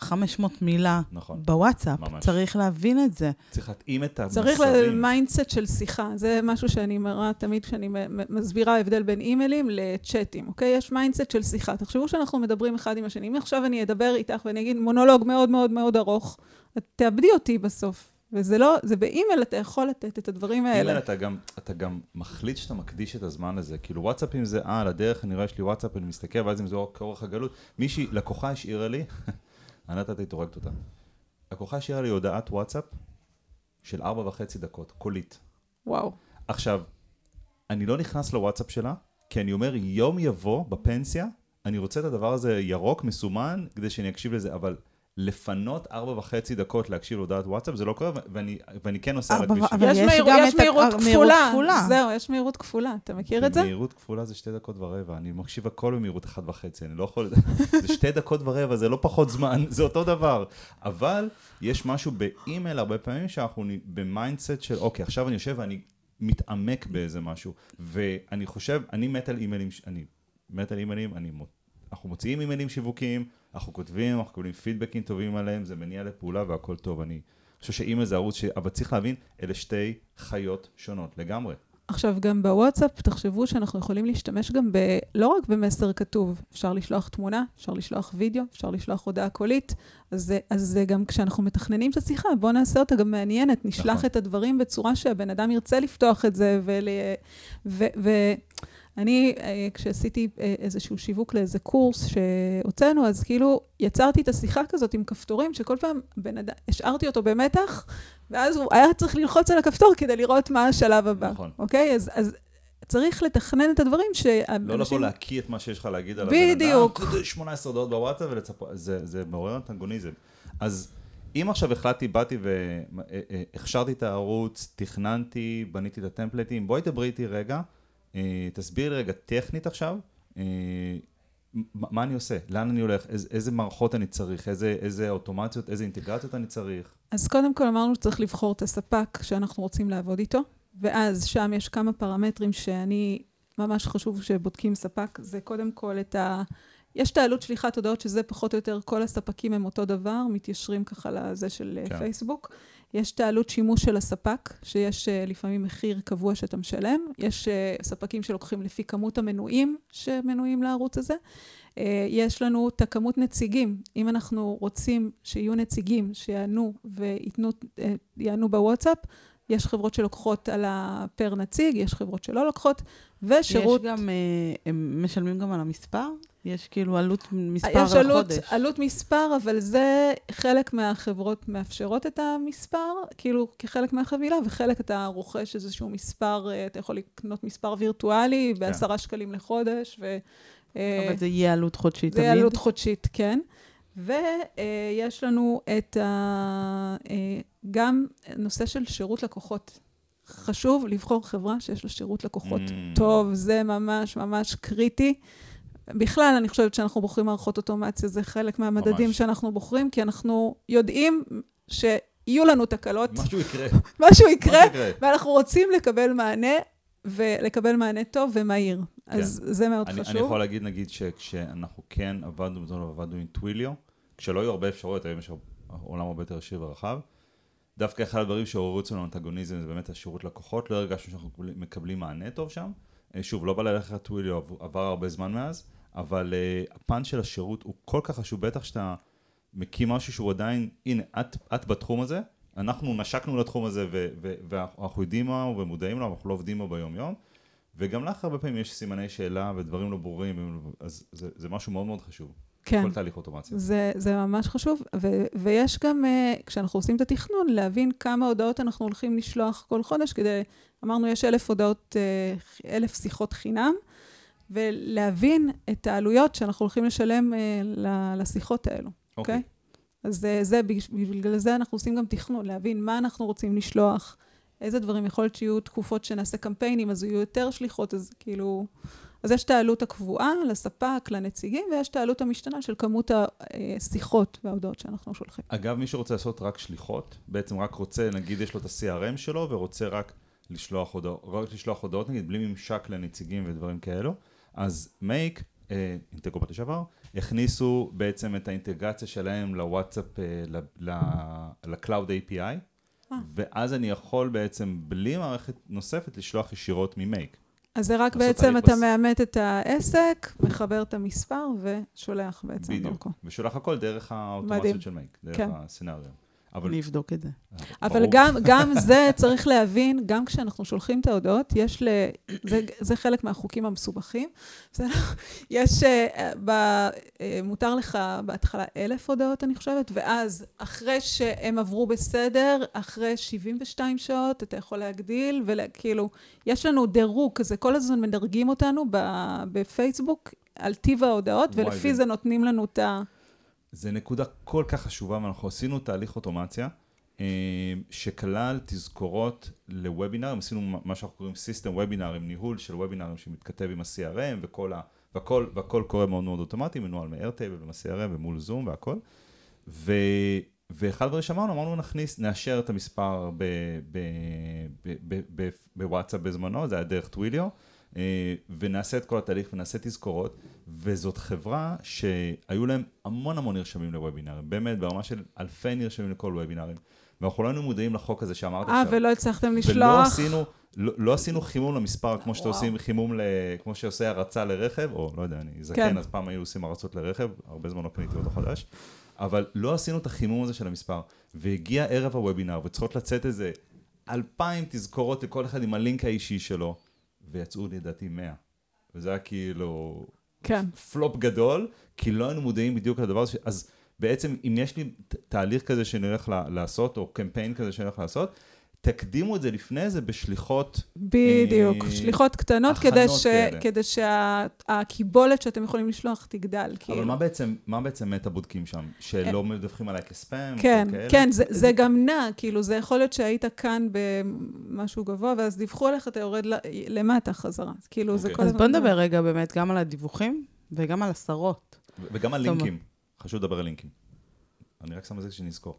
B: 500 מילה נכון. בוואטסאפ. ממש. צריך להבין את זה.
A: צריך להתאים את המסרים.
C: צריך ל mindset של שיחה. זה משהו שאני מראה תמיד כשאני מסבירה הבדל בין אימיילים לצ'אטים, אוקיי? יש mindset של שיחה. תחשבו שאנחנו מדברים אחד עם השני. אם עכשיו אני אדבר איתך ואני אגיד מונולוג מאוד מאוד מאוד ארוך, את תאבדי אותי בסוף. וזה לא, זה באימייל אתה יכול לתת את הדברים האלה.
A: אימייל אתה גם, אתה גם מחליט שאתה מקדיש את הזמן לזה. כאילו וואטסאפים זה, אה, על הדרך אני רואה יש לי וואטסאפ, אני מסתכל, ואז אם זה כאורך הגלות. מישהי, לקוחה השאירה לי, הנתת היית הורגת אותה. לקוחה השאירה לי הודעת וואטסאפ של ארבע וחצי דקות, קולית.
C: וואו.
A: עכשיו, אני לא נכנס לוואטסאפ שלה, כי אני אומר, יום יבוא בפנסיה, אני רוצה את הדבר הזה ירוק, מסומן, כדי שאני אקשיב לזה, אבל לפנות ארבע וחצי דקות להקשיב להודעת וואטסאפ, זה לא קורה, ואני, ואני כן עושה רק
C: בשביל... אבל יש, יש גם יש מהירות כפולה. כפולה. זהו, יש מהירות כפולה. אתה מכיר את זה?
A: מהירות כפולה זה שתי דקות ורבע. אני מקשיב הכל במהירות אחת וחצי, אני לא יכול... זה שתי דקות ורבע, זה לא פחות זמן, זה אותו דבר. אבל יש משהו באימייל הרבה פעמים שאנחנו ב mindset של, אוקיי, עכשיו אני יושב ואני מתעמק באיזה משהו. ואני חושב, אני מת על אימיילים, אני מת על אימיילים, אני אנחנו מוציאים אימיילים שיווקיים, אנחנו כותבים, אנחנו מקבלים פידבקים טובים עליהם, זה מניע לפעולה והכל טוב. אני חושב שאימייל זה ערוץ ש... אבל צריך להבין, אלה שתי חיות שונות לגמרי.
C: עכשיו, גם בוואטסאפ, תחשבו שאנחנו יכולים להשתמש גם ב... לא רק במסר כתוב, אפשר לשלוח תמונה, אפשר לשלוח וידאו, אפשר לשלוח הודעה קולית, אז, אז זה גם כשאנחנו מתכננים את השיחה, בואו נעשה אותה גם מעניינת, נשלח נכון. את הדברים בצורה שהבן אדם ירצה לפתוח את זה, ול... ו... ו... אני, אה, כשעשיתי אה, איזשהו שיווק לאיזה קורס שהוצאנו, אז כאילו יצרתי את השיחה כזאת עם כפתורים, שכל פעם בן אדם, השארתי אותו במתח, ואז הוא היה צריך ללחוץ על הכפתור כדי לראות מה השלב הבא. נכון. אוקיי? אז, אז צריך לתכנן את הדברים שאנשים...
A: לא לבוא להקיא את מה שיש לך להגיד על
C: הבן אדם. בדיוק.
A: 18 הודעות בוואטסאפ ולצפות, זה, זה מעורר אנטגוניזם. אז אם עכשיו החלטתי, באתי והכשרתי את הערוץ, תכננתי, בניתי את הטמפלטים, בואי דברי איתי רגע. אה, תסביר לי רגע טכנית עכשיו, אה, מה אני עושה? לאן אני הולך? איזה, איזה מערכות אני צריך? איזה, איזה אוטומציות, איזה אינטגרציות אני צריך?
C: אז קודם כל אמרנו שצריך לבחור את הספק שאנחנו רוצים לעבוד איתו, ואז שם יש כמה פרמטרים שאני, ממש חשוב שבודקים ספק. זה קודם כל את ה... יש את העלות שליחת הודעות, שזה פחות או יותר כל הספקים הם אותו דבר, מתיישרים ככה לזה של אה, כן. פייסבוק. יש את העלות שימוש של הספק, שיש uh, לפעמים מחיר קבוע שאתה משלם. יש uh, ספקים שלוקחים לפי כמות המנויים שמנויים לערוץ הזה. Uh, יש לנו את הכמות נציגים. אם אנחנו רוצים שיהיו נציגים שיענו ויענו בוואטסאפ, יש חברות שלוקחות על הפר נציג, יש חברות שלא לוקחות, ושירות...
B: יש גם, הם משלמים גם על המספר? יש כאילו עלות מספר יש עלות,
C: יש עלות מספר, אבל זה חלק מהחברות מאפשרות את המספר, כאילו כחלק מהחבילה, וחלק אתה רוכש איזשהו מספר, אה, אתה יכול לקנות מספר וירטואלי כן. בעשרה שקלים לחודש, ו...
B: אה, אבל זה יהיה עלות חודשית
C: זה תמיד? זה יהיה עלות חודשית, כן. ויש לנו את ה... אה, גם נושא של שירות לקוחות. חשוב לבחור חברה שיש לה שירות לקוחות mm. טוב, זה ממש ממש קריטי. בכלל, אני חושבת שאנחנו בוחרים מערכות אוטומציה, זה חלק מהמדדים ממש. שאנחנו בוחרים, כי אנחנו יודעים שיהיו לנו תקלות.
A: משהו יקרה.
C: משהו יקרה. ואנחנו רוצים לקבל מענה, ולקבל מענה טוב ומהיר. כן. אז זה מאוד
A: אני,
C: חשוב.
A: אני יכול להגיד, נגיד, שכשאנחנו כן עבדנו, בזמן עבדנו עם טוויליו, כשלא היו הרבה אפשרויות, היום יש עולם הרבה יותר עשיר ורחב. דווקא אחד הדברים שעוררו אצלנו אנטגוניזם זה באמת השירות לקוחות, לא הרגשנו שאנחנו מקבלים מענה טוב שם. אה, שוב, לא בא ללכת טוויליו, עבר הרבה זמן מאז, אבל uh, הפן של השירות הוא כל כך חשוב, בטח שאתה מקים משהו שהוא עדיין, הנה, את, את בתחום הזה, אנחנו נשקנו לתחום הזה ו- ו- ואנחנו יודעים מהו ומודעים לו, אנחנו לא עובדים בו ביום יום. וגם לך הרבה פעמים יש סימני שאלה ודברים לא ברורים, אז זה, זה משהו מאוד מאוד חשוב.
C: כן.
A: כל תהליך אוטומציה.
C: זה, זה ממש חשוב, ו, ויש גם, uh, כשאנחנו עושים את התכנון, להבין כמה הודעות אנחנו הולכים לשלוח כל חודש, כדי, אמרנו, יש אלף הודעות, uh, אלף שיחות חינם, ולהבין את העלויות שאנחנו הולכים לשלם uh, לשיחות האלו, אוקיי? Okay. Okay? אז זה, בגלל זה אנחנו עושים גם תכנון, להבין מה אנחנו רוצים לשלוח, איזה דברים, יכול להיות שיהיו תקופות שנעשה קמפיינים, אז יהיו יותר שליחות, אז כאילו... אז יש את העלות הקבועה לספק, לנציגים, ויש את העלות המשתנה של כמות השיחות וההודעות שאנחנו שולחים.
A: אגב, מי שרוצה לעשות רק שליחות, בעצם רק רוצה, נגיד יש לו את ה-CRM שלו, ורוצה רק לשלוח הודעות, רק לשלוח הודעות, נגיד, בלי ממשק לנציגים ודברים כאלו, אז מייק, אה, אינטגרובת לשעבר, הכניסו בעצם את האינטגרציה שלהם לוואטסאפ, אה, ל-Cloud API, אה. ואז אני יכול בעצם, בלי מערכת נוספת, לשלוח ישירות ממייק.
C: אז זה רק בעצם אתה מאמת את העסק, מחבר את המספר ושולח בעצם
A: דרכו. בדיוק, ושולח הכל דרך האוטומציות של מייק, דרך כן. הסצנריו.
B: אבל... אני אבדוק את זה.
C: אבל גם, גם זה צריך להבין, גם כשאנחנו שולחים את ההודעות, יש ל... זה, זה חלק מהחוקים המסובכים. בסדר? יש, אה, ב, אה, מותר לך בהתחלה אלף הודעות, אני חושבת, ואז אחרי שהם עברו בסדר, אחרי 72 שעות, אתה יכול להגדיל, וכאילו, יש לנו דירוג כזה, כל הזמן מדרגים אותנו בפייסבוק על טיב ההודעות, ולפי זה נותנים לנו את ה...
A: זה נקודה כל כך חשובה, ואנחנו עשינו תהליך אוטומציה, אה, שכלל תזכורות לוובינארים, עשינו מה שאנחנו קוראים סיסטם וובינארים, ניהול של וובינארים שמתכתב עם ה-CRM וכל ה... והכל, והכל קורה מאוד מאוד אוטומטי, מנוהל מ-Airtable ומ-CRM ומול זום והכל. ו, ואחד הדברים שאמרנו, אמרנו נכניס, נאשר את המספר בוואטסאפ בזמנו, זה היה דרך טוויליו, ונעשה את כל התהליך ונעשה תזכורות, וזאת חברה שהיו להם המון המון נרשמים לוובינרים, באמת ברמה של אלפי נרשמים לכל וובינרים, ואנחנו לא היינו מודעים לחוק הזה שאמרת
C: עכשיו. אה, ולא הצלחתם לשלוח?
A: ולא עשינו, לא, לא עשינו חימום למספר כמו שאתם עושים חימום, ל, כמו שעושה הרצה לרכב, או לא יודע, אני זקן, כן. אז פעם היו עושים הרצות לרכב, הרבה זמן לא קניתי אותו חדש, אבל לא עשינו את החימום הזה של המספר, והגיע ערב הוובינר, וצריכות לצאת איזה אלפיים תזכורות לכל אחד עם הלינק האישי שלו. ויצאו לדעתי 100. וזה היה כאילו...
C: כן.
A: פלופ גדול, כי לא היינו מודעים בדיוק לדבר הזה. אז בעצם, אם יש לי תהליך כזה שאני הולך לעשות, או קמפיין כזה שאני הולך לעשות, תקדימו את זה לפני זה בשליחות...
C: בדיוק, אה, שליחות קטנות, כדי, ש... כדי שהקיבולת שאתם יכולים לשלוח תגדל.
A: אבל כאילו. מה בעצם, מה בעצם מטה בודקים שם? שלא אה, מדווחים עליי כספאם?
C: כן, כן, זה, זה גם נע, כאילו, זה יכול להיות שהיית כאן במשהו גבוה, ואז דיווחו עליך, אתה יורד למטה חזרה. כאילו, זה
B: כל הזמן... אז בוא נדבר רגע באמת גם על הדיווחים וגם על עשרות.
A: וגם על לינקים. חשוב לדבר על לינקים. אני רק שם את זה שנזכור.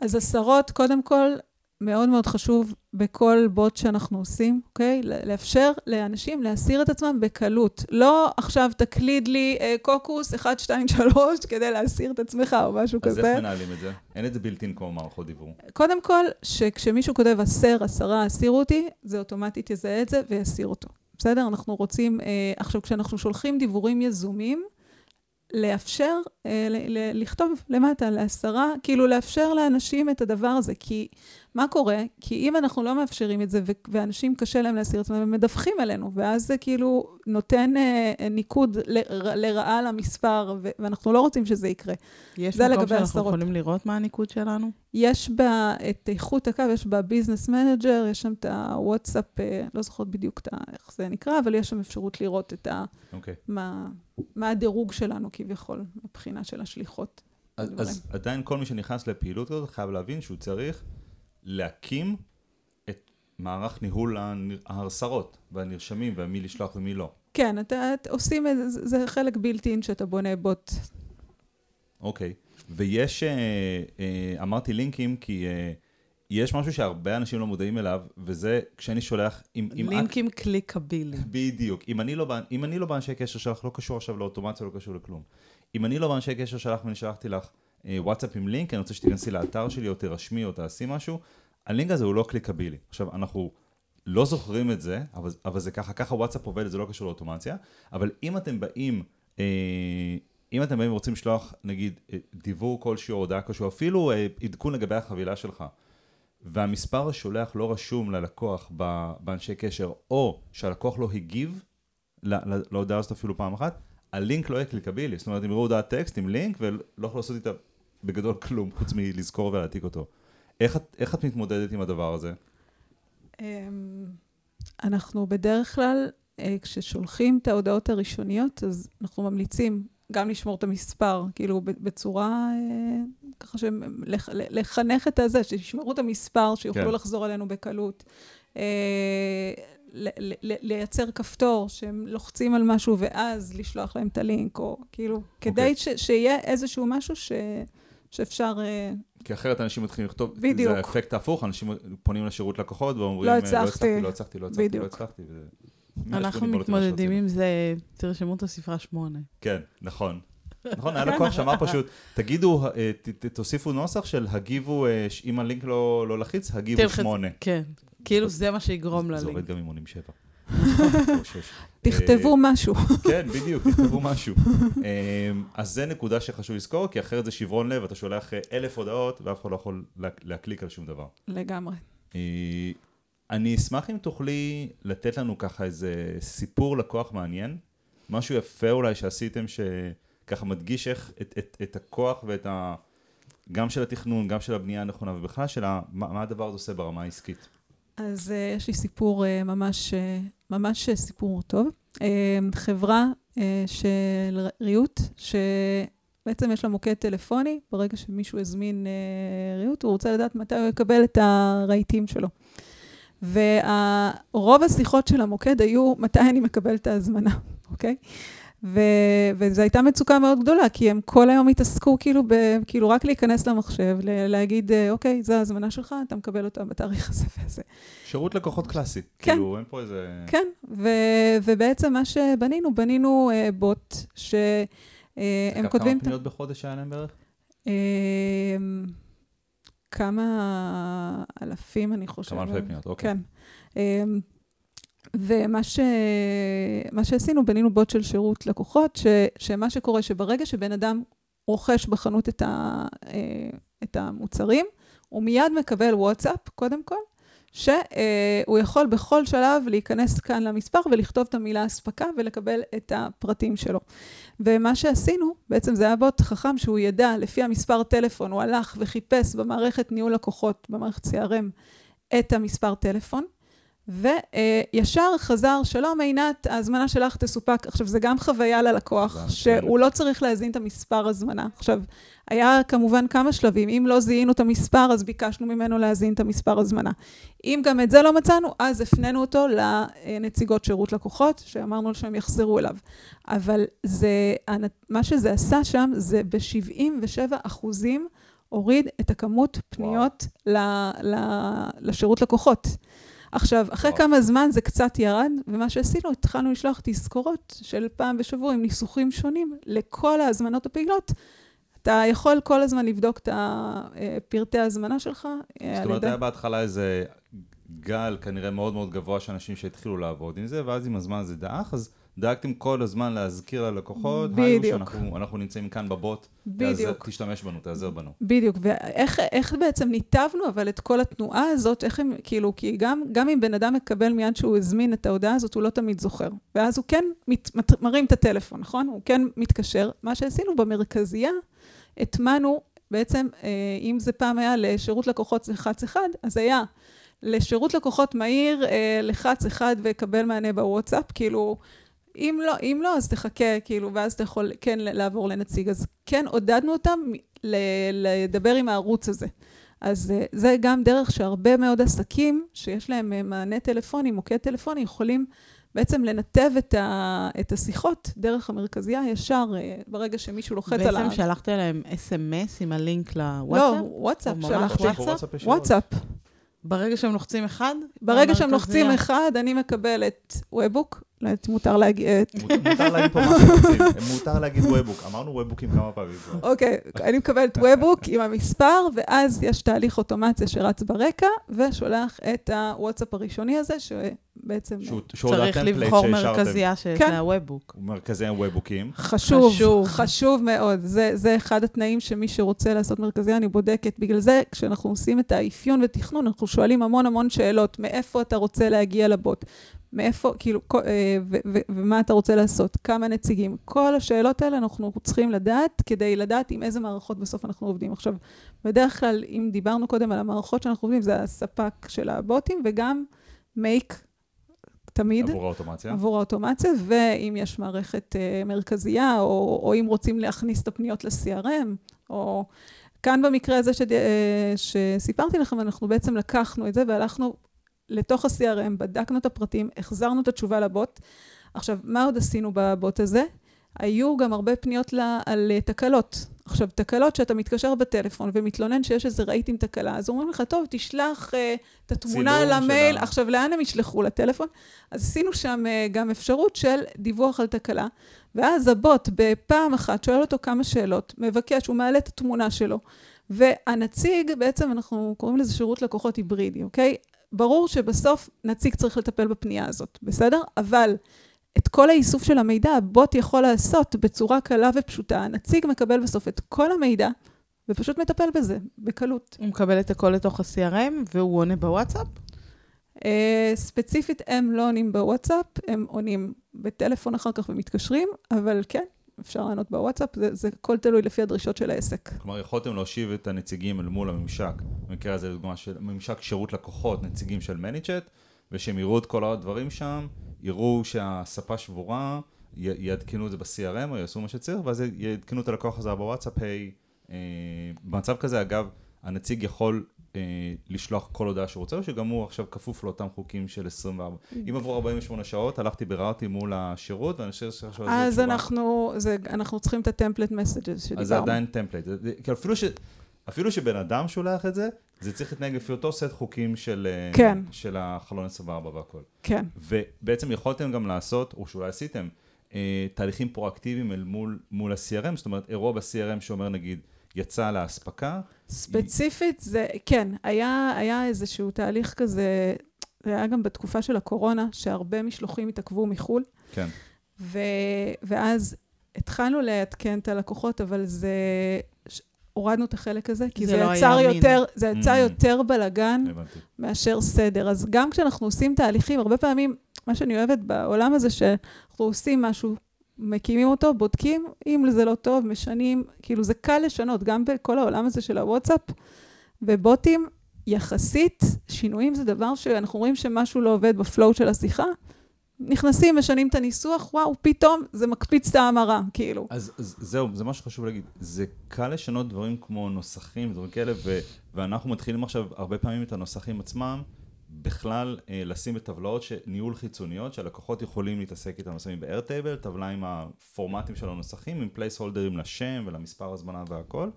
C: אז עשרות, קודם כל, מאוד מאוד חשוב בכל בוט שאנחנו עושים, אוקיי? לאפשר לאנשים להסיר את עצמם בקלות. לא עכשיו תקליד לי אה, קוקוס 1, 2, 3 כדי להסיר את עצמך או משהו
A: אז
C: כזה.
A: אז איך מנהלים את זה? אין את זה בלתי כמו מערכות דיבור.
C: קודם כל, שכשמישהו כותב עשר, עשרה, הסירו אותי, זה אוטומטית יזהה את זה ויסיר אותו. בסדר? אנחנו רוצים, אה, עכשיו כשאנחנו שולחים דיבורים יזומים, לאפשר, אה, ל- ל- לכתוב למטה לעשרה, כאילו לאפשר לאנשים את הדבר הזה, כי מה קורה? כי אם אנחנו לא מאפשרים את זה, ו- ואנשים קשה להם להסיר את עצמם, הם מדווחים אלינו, ואז זה כאילו נותן אה, ניקוד ל- לרעה למספר, ו- ואנחנו לא רוצים שזה יקרה.
B: יש מקום שאנחנו הסרות. יכולים לראות מה הניקוד שלנו?
C: יש בה את איכות הקו, יש בה business manager, יש שם את הוואטסאפ, אה, לא זוכרת בדיוק את ה- איך זה נקרא, אבל יש שם אפשרות לראות את ה...
A: Okay. אוקיי.
C: מה, מה הדירוג שלנו כביכול, מבחינה של השליחות.
A: אז, אז עדיין כל מי שנכנס לפעילות כזאת חייב להבין שהוא צריך להקים את מערך ניהול ההרסרות והנרשמים ומי לשלוח ומי לא.
C: כן, אתה, את, עושים את זה, זה חלק בלתי אין שאתה בונה בוט.
A: אוקיי, ויש, אה, אה, אמרתי לינקים כי אה, יש משהו שהרבה אנשים לא מודעים אליו, וזה כשאני שולח...
B: אם, לינקים את... קליקבילי.
A: בדיוק. אם אני, לא, אם אני לא באנשי קשר שלך, לא קשור עכשיו לאוטומציה, לא קשור לכלום. אם אני לא באנשי קשר שלך ואני שלחתי לך וואטסאפ עם לינק, אני רוצה שתיכנסי לאתר שלי או תירשמי או תעשי משהו, הלינק הזה הוא לא קליקבילי. עכשיו, אנחנו לא זוכרים את זה, אבל, אבל זה ככה, ככה וואטסאפ עובד, זה לא קשור לאוטומציה, אבל אם אתם באים, אה, אם אתם באים ורוצים לשלוח, נגיד, אה, דיוור כלשהו, הודעה כלשהו, אפילו אה, עדכון לגבי החבילה שלך, והמספר השולח לא רשום ללקוח באנשי קשר, או שהלקוח לא הגיב להודעה הזאת אפילו פעם אחת, הלינק לא יהיה קליקבילי. זאת אומרת, הם יראו הודעת טקסט עם לינק ולא יכולו לעשות איתה בגדול כלום, חוץ מלזכור ולהעתיק אותו. איך את, איך את מתמודדת עם הדבר הזה?
C: אמ, אנחנו בדרך כלל, אה, כששולחים את ההודעות הראשוניות, אז אנחנו ממליצים גם לשמור את המספר, כאילו בצורה אה, ככה שלחנך את הזה, שישמרו את המספר, שיוכלו
A: כן.
C: לחזור אלינו בקלות. אה, לייצר כפתור שהם לוחצים על משהו ואז לשלוח להם את הלינק, או כאילו, כדי
A: אוקיי.
C: ש- שיהיה איזשהו משהו ש- שאפשר... אה,
A: כי אחרת אנשים מתחילים לכתוב,
C: בדיוק.
A: זה האפקט ההפוך, אנשים פונים לשירות לקוחות ואומרים,
C: לא
A: אה,
C: הצלחתי."
A: לא הצלחתי, לא הצלחתי, לא. הצלחתי.
B: אנחנו מתמודדים
A: שרצינו.
B: עם זה, תרשמו את הספרה שמונה.
A: כן, נכון. נכון, היה לקוח שאמר פשוט, תגידו, אה, תוסיפו נוסח של הגיבו, אה, אם הלינק לא לא לחיץ, הגיבו שמונה.
B: כן, כאילו זה מה שיגרום
A: זה
B: ללינק.
A: עובד גם אם עונים שבע. או שש.
C: תכתבו משהו.
A: כן, בדיוק, תכתבו משהו. אמ, אז זה נקודה שחשוב לזכור, כי אחרת זה שברון לב, אתה שולח אה, אלף הודעות, ואף אחד לא יכול לה- להקליק על שום דבר.
C: לגמרי.
A: אה, אני אשמח אם תוכלי לתת לנו ככה איזה סיפור לקוח מעניין, משהו יפה אולי שעשיתם, שככה מדגיש איך את, את, את הכוח ואת ה... גם של התכנון, גם של הבנייה הנכונה, ובכלל של. מה, מה הדבר הזה עושה ברמה העסקית.
C: אז uh, יש לי סיפור uh, ממש, uh, ממש סיפור טוב. Uh, חברה uh, של ריהוט, שבעצם יש לה מוקד טלפוני, ברגע שמישהו הזמין uh, ריהוט, הוא רוצה לדעת מתי הוא יקבל את הרהיטים שלו. ורוב השיחות של המוקד היו, מתי אני מקבל את ההזמנה, אוקיי? ו- וזו הייתה מצוקה מאוד גדולה, כי הם כל היום התעסקו כאילו, ב- כאילו רק להיכנס למחשב, ל- להגיד, אה, אוקיי, זו ההזמנה שלך, אתה מקבל אותה בתאריך הזה והזה.
A: שירות לקוחות קלאסי.
C: כן.
A: כאילו, אין פה איזה...
C: כן, ו- ובעצם מה שבנינו, בנינו אה, בוט, שהם
A: כמה
C: כותבים... את ה-
A: פניות בחודש היה להם בערך?
C: אה, כמה אלפים, אני חושבת.
A: כמה אלפי פניות, אוקיי.
C: כן. ומה ש... שעשינו, בנינו בוט של שירות לקוחות, ש... שמה שקורה, שברגע שבן אדם רוכש בחנות את, ה... אה, את המוצרים, הוא מיד מקבל וואטסאפ, קודם כל, שהוא יכול בכל שלב להיכנס כאן למספר ולכתוב את המילה אספקה ולקבל את הפרטים שלו. ומה שעשינו, בעצם זה היה בוט חכם שהוא ידע, לפי המספר טלפון, הוא הלך וחיפש במערכת ניהול לקוחות, במערכת CRM, את המספר טלפון, וישר חזר, שלום עינת, ההזמנה שלך תסופק. עכשיו, זה גם חוויה ללקוח, שהוא לא צריך להזין את המספר הזמנה. עכשיו, היה כמובן כמה שלבים, אם לא זיהינו את המספר, אז ביקשנו ממנו להזין את המספר הזמנה. אם גם את זה לא מצאנו, אז הפנינו אותו לנציגות שירות לקוחות, שאמרנו לו שהם יחזרו אליו. אבל זה, מה שזה עשה שם, זה ב-77 אחוזים הוריד את הכמות פניות ל, ל, לשירות לקוחות. עכשיו, אחרי. כמה זמן זה קצת ירד, ומה שעשינו, התחלנו לשלוח תזכורות של פעם בשבוע עם ניסוחים שונים לכל ההזמנות הפעילות. אתה יכול כל הזמן לבדוק את פרטי ההזמנה שלך. אה,
A: זאת אומרת, היה בהתחלה איזה גל כנראה מאוד מאוד גבוה של אנשים שהתחילו לעבוד עם זה, ואז עם הזמן זה דעך, אז דאגתם כל הזמן להזכיר ללקוחות, היו
C: בדיוק.
A: שאנחנו אנחנו נמצאים כאן בבוט,
C: בדיוק.
A: תעזר- תשתמש בנו, תעזר בנו.
C: בדיוק, ואיך איך בעצם ניתבנו אבל את כל התנועה הזאת, איך הם, כאילו, כי גם, גם אם בן אדם מקבל מיד שהוא הזמין את ההודעה הזאת, הוא לא תמיד זוכר. ואז הוא כן מת, מת, מרים את הטלפון, נכון? הוא כן מתקשר. מה שעשינו במרכזייה, הטמענו בעצם, אה, אם זה פעם היה לשירות לקוחות לחץ אחד, אז היה לשירות לקוחות מהיר, אה, לחץ אחד ויקבל מענה בוואטסאפ, כאילו... אם לא, אם לא, אז תחכה, כאילו, ואז אתה יכול כן לעבור לנציג. אז כן עודדנו אותם ל- לדבר עם הערוץ הזה. אז אה, זה גם דרך שהרבה מאוד עסקים שיש להם אה, מענה טלפוני, מוקד טלפוני, יכולים בעצם לנתב את, ה, את השיחות דרך המרכזייה ישר אה, ברגע שמישהו לוחץ על ה...
B: בעצם שלחת להם אס.אם.אס עם הלינק
C: לא,
B: לוואטסאפ?
C: וואטסאפ
B: או ממש
C: שלחתי.
B: וואטסאפ?
A: וואטסאפ.
C: וואטסאפ.
B: ברגע שהם לוחצים אחד?
C: ברגע שהם. לוחצים אחד, אני מקבלת וובוק, מותר להגיד...
A: מות- מותר להגיד פה מה שרוצים, מותר להגיד וובוק, אמרנו וובוקים כמה פעמים.
C: אוקיי, אני מקבלת וובוק עם המספר, ואז יש תהליך אוטומציה שרץ ברקע, ושולח את הוואטסאפ הראשוני הזה, בעצם...
B: צריך לבחור. מרכזייה שיש
C: כן.
B: לה וובוק.
A: מרכזי הוובוקים.
C: חשוב,
B: חשוב.
C: חשוב, מאוד. זה, זה אחד התנאים שמי שרוצה לעשות מרכזייה, אני בודקת. בגלל זה, כשאנחנו עושים את האפיון ותכנון, אנחנו שואלים המון המון שאלות. מאיפה אתה רוצה להגיע לבוט? מאיפה, כאילו, כל, אה, ו, ו, ומה אתה רוצה לעשות? כמה נציגים? כל השאלות האלה אנחנו צריכים לדעת, כדי לדעת עם איזה מערכות בסוף אנחנו עובדים. עכשיו, בדרך כלל, אם דיברנו קודם על המערכות שאנחנו עובדים, זה הספק של הבוטים, וגם מייק, תמיד.
A: עבור האוטומציה.
C: עבור האוטומציה, ואם יש מערכת uh, מרכזייה, או, או אם רוצים להכניס את הפניות ל-CRM, או כאן במקרה הזה שד... uh, שסיפרתי לכם, אנחנו בעצם לקחנו את זה והלכנו לתוך ה-CRM, בדקנו את הפרטים, החזרנו את התשובה לבוט. עכשיו, מה עוד עשינו בבוט הזה? היו גם הרבה פניות לה, על uh, תקלות. עכשיו, תקלות שאתה מתקשר בטלפון ומתלונן שיש איזה רהיט עם תקלה, אז אומרים לך, טוב, תשלח uh, את התמונה למייל.
A: ה-
C: עכשיו, לאן הם ישלחו? לטלפון? אז עשינו שם uh, גם אפשרות של דיווח על תקלה, ואז הבוט בפעם אחת שואל אותו כמה שאלות, מבקש, הוא מעלה את התמונה שלו, והנציג, בעצם אנחנו קוראים לזה שירות לקוחות היברידי, אוקיי? ברור שבסוף נציג צריך לטפל בפנייה הזאת, בסדר? אבל את כל האיסוף של המידע, הבוט יכול לעשות בצורה קלה ופשוטה. הנציג מקבל בסוף את כל המידע, ופשוט מטפל בזה, בקלות.
B: הוא מקבל את הכל לתוך ה-CRM, והוא עונה בוואטסאפ?
C: Uh, ספציפית, הם לא עונים בוואטסאפ, הם עונים בטלפון אחר כך ומתקשרים, אבל כן, אפשר לענות בוואטסאפ, זה, זה הכל תלוי לפי הדרישות של העסק.
A: כלומר, יכולתם להושיב את הנציגים אל מול הממשק, במקרה הזה לדוגמה של ממשק שירות לקוחות, נציגים של מניצ'ט, ושהם יראו את כל הדברים שם, יראו שהספה שבורה, י- יעדכנו את זה ב-CRM או יעשו מה שצריך, ואז יעדכנו את הלקוח הזה בוואטסאפ, היי, אה, במצב כזה, אגב, הנציג יכול אה, לשלוח כל הודעה שהוא רוצה, או שגם הוא עכשיו כפוף לאותם חוקים של 24. אם עברו 48 שעות, הלכתי, ביררתי מול השירות, ואני חושב שעכשיו...
C: אז אנחנו, זה, אנחנו צריכים את הטמפלט מסג'ס שדיברנו.
A: אז זה עדיין זה- כי אפילו, ש, אפילו שבן אדם שולח את זה, זה צריך להתנהג לפי אותו סט חוקים של, אה,
C: כן.
A: של החלון 24 והכל.
C: כן,
A: ובעצם יכולתם גם לעשות, או שאולי עשיתם, אה, תהליכים פרואקטיביים אל מול, מול ה-CRM, זאת אומרת, אירוע ב-CRM שאומר נגיד, יצא לאספקה,
C: ספציפית זה, כן, היה, היה איזשהו תהליך כזה, זה היה גם בתקופה של הקורונה, שהרבה משלוחים התעכבו מחו"ל,
A: כן,
C: ו, ואז התחלנו לעדכן את הלקוחות, אבל זה, הורדנו את החלק הזה, כי
B: זה
C: זה,
B: לא
C: יצר. יותר, זה יצר
A: Mm.
C: יותר בלאגן
A: הבנתי.
C: מאשר סדר. אז גם כשאנחנו עושים תהליכים, הרבה פעמים, מה שאני אוהבת בעולם הזה, שאנחנו עושים משהו, מקימים אותו, בודקים, אם זה לא טוב, משנים, כאילו זה קל לשנות, גם בכל העולם הזה של הוואטסאפ ובוטים, יחסית, שינויים זה דבר שאנחנו רואים שמשהו לא עובד בפלואו של השיחה, נכנסים, משנים את הניסוח, וואו, פתאום זה מקפיץ את ההמרה, כאילו.
A: אז, אז זהו, זה מה שחשוב להגיד. זה קל לשנות דברים כמו נוסחים ודברים כאלה, ו, ואנחנו מתחילים עכשיו הרבה פעמים את הנוסחים עצמם, בכלל אה, לשים בטבלאות ניהול חיצוניות, שהלקוחות יכולים להתעסק איתם, שמים ב-Airtable, טבלה עם הפורמטים של הנוסחים, עם פלייסהולדרים לשם ולמספר הזמנה והכל,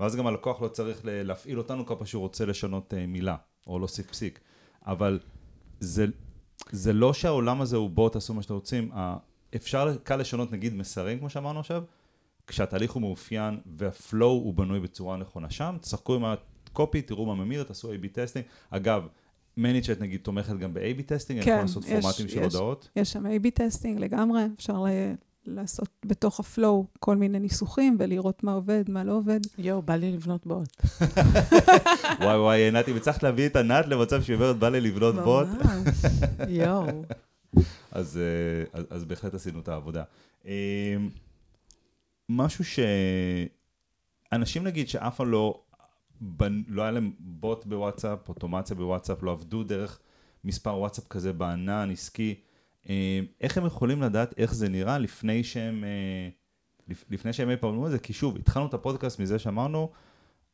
A: ואז גם הלקוח לא צריך להפעיל אותנו פעם שהוא רוצה לשנות אה, מילה, או להוסיף פסיק. אבל זה, זה לא שהעולם הזה הוא בוא תעשו מה שאתם רוצים, אפשר, קל לשנות נגיד מסרים, כמו שאמרנו עכשיו, כשהתהליך הוא מאופיין וה flow הוא בנוי בצורה נכונה שם, תשחקו עם ה copy, תראו מה ממיר, תעשו A-B testing. אגב, ManyChat נגיד תומכת גם ב-A-B testing,
C: כן,
A: יכול לעשות
C: יש-
A: פורמטים של
C: יש.
A: הודעות.
C: יש שם A-B testing לגמרי, אפשר ל- לעשות בתוך ה flow כל מיני ניסוחים ולראות מה עובד, מה לא עובד.
B: יואו, בא לי לבנות בוט.
A: וואי וואי, עינת, אם הצלחת להביא את ענת למצב שהיא אומרת, בא לי לבנות בוט,
B: ממש. יואו.
A: אז, אה, אז, אז בהחלט עשינו את העבודה. אה, משהו שאנשים נגיד שאף פעם לא, בנ- לא היה להם בוט בוואטסאפ, אוטומציה בוואטסאפ, לא עבדו דרך מספר וואטסאפ כזה בענן עסקי, איך הם יכולים לדעת איך זה נראה לפני שהם, אה, לפ- לפני שהם אי פעם אמרו את זה? כי שוב, התחלנו את הפודקאסט מזה שאמרנו,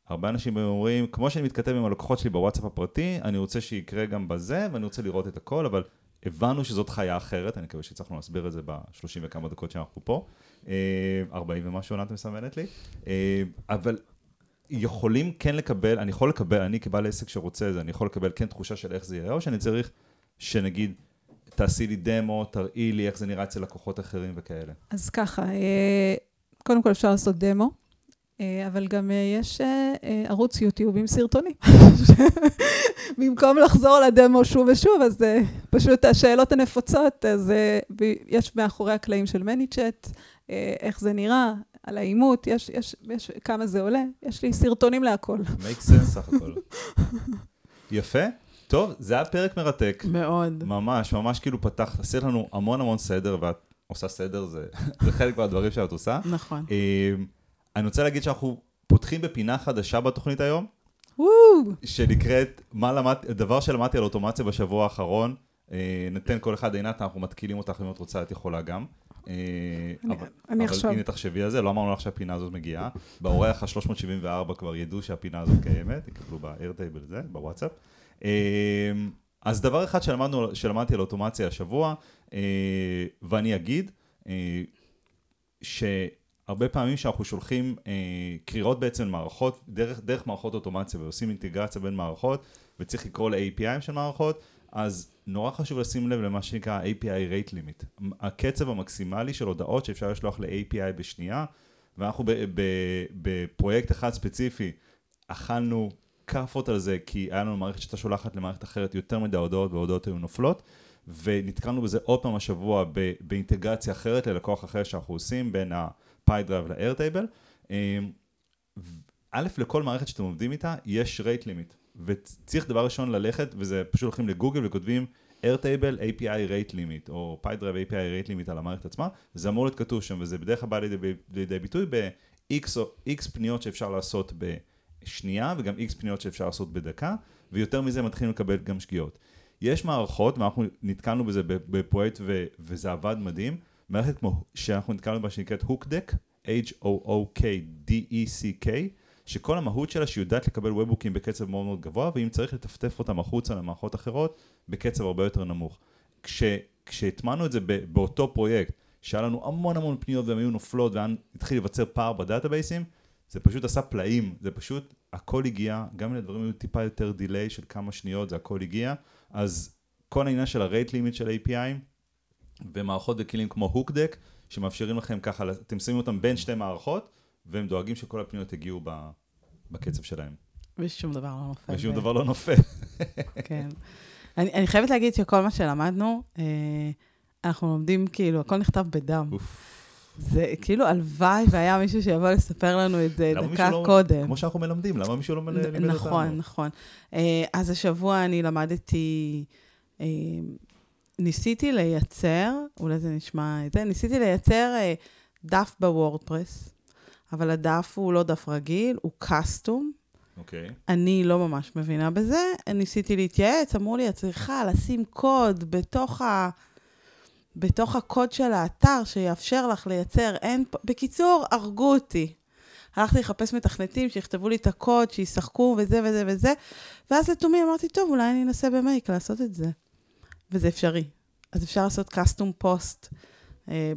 A: הרבה אנשים אומרים, כמו שאני מתכתב עם הלקוחות שלי בוואטסאפ הפרטי, אני רוצה שיקרה גם בזה, ואני רוצה לראות את הכל, אבל הבנו שזאת חיה אחרת, אני מקווה שהצלחנו להסביר את זה ב-30 וכמה דקות שאנחנו פה, אה, 40 ומשהו עונת מסמנת לי, אה, אבל יכולים כן לקבל, אני יכול לקבל, אני כבעל עסק שרוצה את זה, אני יכול לקבל כן תחושה של איך זה ייראה, או שאני צריך שנגיד, תעשי לי דמו, תראי לי איך זה נראה אצל לקוחות אחרים וכאלה.
C: אז ככה, אה, קודם כל אפשר לעשות דמו. אה, אבל גם אה, יש ערוץ יוטיוב עם סרטונים. במקום לחזור לדמו שוב ושוב, אז פשוט השאלות הנפוצות, אז יש מאחורי הקלעים של מני-צ'אט, אה, איך זה נראה, על האימות, יש, יש, יש כמה זה עולה, יש לי סרטונים להכל.
A: make sense סך הכל. יפה. טוב, זה היה פרק מרתק.
B: מאוד.
A: ממש, ממש כאילו פתח, עשית לנו המון המון סדר, ואת עושה סדר, זה, זה חלק מהדברים שאת עושה.
B: נכון.
A: אה, אני רוצה להגיד שאנחנו פותחים בפינה חדשה בתוכנית היום! שנקראת, מה למד, דבר שלמדתי על אוטומציה בשבוע האחרון. אה, ניתן כל אחד עינת, אנחנו מתקילים אותך, אם את רוצה, את יכולה גם. אה,
C: אני-
A: אבל-
C: אני
A: אבל
C: אחשוב.
A: הנה תחשבי על זה, לא אמרנו לך שהפינה הזאת מגיעה. באורח ה-374 כבר ידעו שהפינה הזאת קיימת, יקבלו ב-airtable זה, בוואטסאפ. אה, אז דבר אחד שלמדנו, שלמדתי על אוטומציה השבוע, אה, ואני אגיד, שהרבה פעמים שאנחנו שולחים קריאות בעצם למערכות, דרך, דרך מערכות אוטומציה ועושים אינטגרציה בין מערכות, וצריך לקרוא ל-API של מערכות, אז נורא חשוב לשים לב למה שנקרא API rate limit. הקצב המקסימלי של הודעות שאפשר לשלוח ל-API בשנייה, ואנחנו בפרויקט אחד ספציפי אכלנו כאפות על זה, כי היה לנו מערכת שהייתה שולחת למערכת אחרת יותר מדי הודעות, וההודעות היו נופלות, ונתקלנו בזה עוד פעם השבוע באינטגרציה אחרת ללקוח אחר שאנחנו עושים, בין ה-PyDrive ל-Airtable. אמ, א', לכל מערכת שאתם עובדים איתה, יש rate limit, וצריך דבר ראשון ללכת, וזה פשוט הולכים לגוגל וכותבים Airtable API rate limit, או PyDrive API rate limit על המערכת עצמה, זה אמור להיות כתוב שם, וזה בדרך כלל בא לידי, ביטוי ב-X X פניות שאפשר לעשות בשנייה, וגם X פניות שאפשר לעשות בדקה, ויותר מזה מתחילים לקבל גם שגיאות. יש מערכות, ואנחנו נתקלנו בזה בפרויקט ו- וזה עבד מדהים, מערכת כמו שאנחנו נתקלנו בה שנקראת Hookdeck, H-O-O-K-D-E-C-K, שכל המהות שלה שהיא יודעת לקבל webhooks בקצב מאוד מאוד גבוה, ואם צריך לטפטף אותם החוצה למערכות אחרות, בקצב הרבה יותר נמוך. כש, כשהטמענו את זה ב, באותו פרויקט, שהיה לנו המון המון פניות והן היו נופלות והתחיל להיווצר פער בדאטאבייסים, זה פשוט עשה פלאים, זה פשוט, הכל הגיע, גם אם הדברים היו טיפה יותר delay של כמה שניות, זה הכל הגיע, אז כל העניין של ה-rate limit של API, ומערכות וכלים כמו הוקדק, שמאפשרים לכם ככה, אתם שמים אותם בין שתי מערכות, והם דואגים שכל הפניות יגיעו ב, בקצב שלהם.
B: ושום דבר לא נופל.
A: ושום
B: ב-
A: דבר לא נופל.
B: כן. אני, אני חייבת להגיד שכל מה שלמדנו, אה, אנחנו לומדים כאילו, הכל נכתב בדם. זה כאילו, הלוואי והיה מישהו שיבוא לספר לנו את זה דקה
A: לא-
B: קודם.
A: כמו שאנחנו מלמדים, למה מישהו לא מל- לימד אותנו?
B: נכון, נכון. אה, אז השבוע אני למדתי, אה, ניסיתי לייצר, אולי זה נשמע את זה, ניסיתי לייצר אה, דף בוורדפרס, אבל הדף הוא לא דף רגיל, הוא קאסטום.
A: אוקיי.
B: אני לא ממש מבינה בזה, ניסיתי להתייעץ, אמרו לי, את צריכה לשים קוד בתוך, ה... בתוך הקוד של האתר שיאפשר לך לייצר אין... בקיצור, הרגו אותי. הלכתי לחפש מתכנתים שיכתבו לי את הקוד, שישחקו וזה וזה וזה, ואז לתומי אמרתי, טוב, אולי אני אנסה ב Make לעשות את זה. וזה אפשרי. אז אפשר לעשות פוסט אה,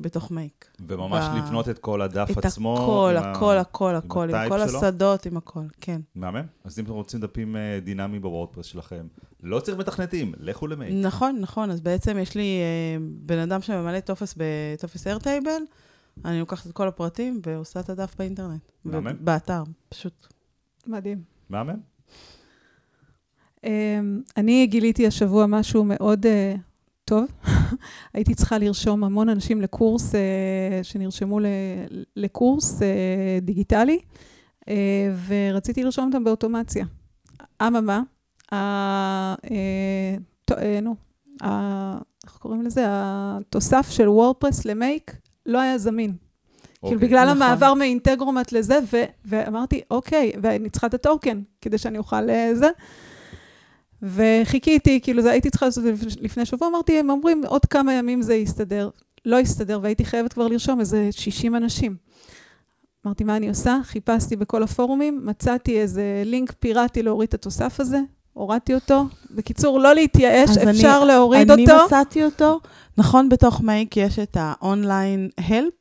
B: בתוך Make.
A: וממש
B: ב-
A: לבנות את כל הדף
B: את
A: עצמו.
B: הכל,
A: עם ה-
B: הכל, הכל, הכל, עם
A: הטייפ
B: כל
A: שלו?
B: השדות, עם הכל, כן.
A: מהמם. אז אם אתם רוצים דפים אה, דינמיים ב WordPress שלכם, לא צריך מתכנתים, לכו ל Make.
B: נכון, נכון, אז בעצם יש לי אה, בן אדם שממלא טופס בטופס Airtable, אני לוקחת את כל הפרטים ועושה את הדף באינטרנט.
A: מהמם.
B: באתר, פשוט.
C: מדהים.
A: מהמם.
C: אמ, אני גיליתי השבוע משהו מאוד אה, טוב. הייתי צריכה לרשום המון אנשים לקורס, אה, שנרשמו ל- לקורס אה, דיגיטלי, אה, ורציתי לרשום אותם באוטומציה. אממה, נו, איך קוראים לזה? התוסף של וורדפרס למייק לא היה זמין. כאילו
A: אוקיי.
C: בגלל
B: נכון.
C: המעבר מאינטגרומט לזה, ו- ואמרתי, אוקיי, ואני צריכה את הטוקן, כדי שאני אוכל זה. וחיכיתי, כאילו, זה, הייתי צריכה לעשות את זה לפ- לפני שבוע, אמרתי, הם אומרים, עוד כמה ימים זה יסתדר. לא יסתדר, והייתי חייבת כבר לרשום איזה 60 אנשים. אמרתי, מה אני עושה? חיפשתי בכל הפורומים, מצאתי איזה לינק פיראטי להוריד את התוסף הזה, הורדתי אותו. בקיצור, לא להתייאש,
B: אז אני-
C: אפשר להוריד
B: אני
C: אותו.
B: מצאתי אותו, נכון, בתוך Make יש את ה online help,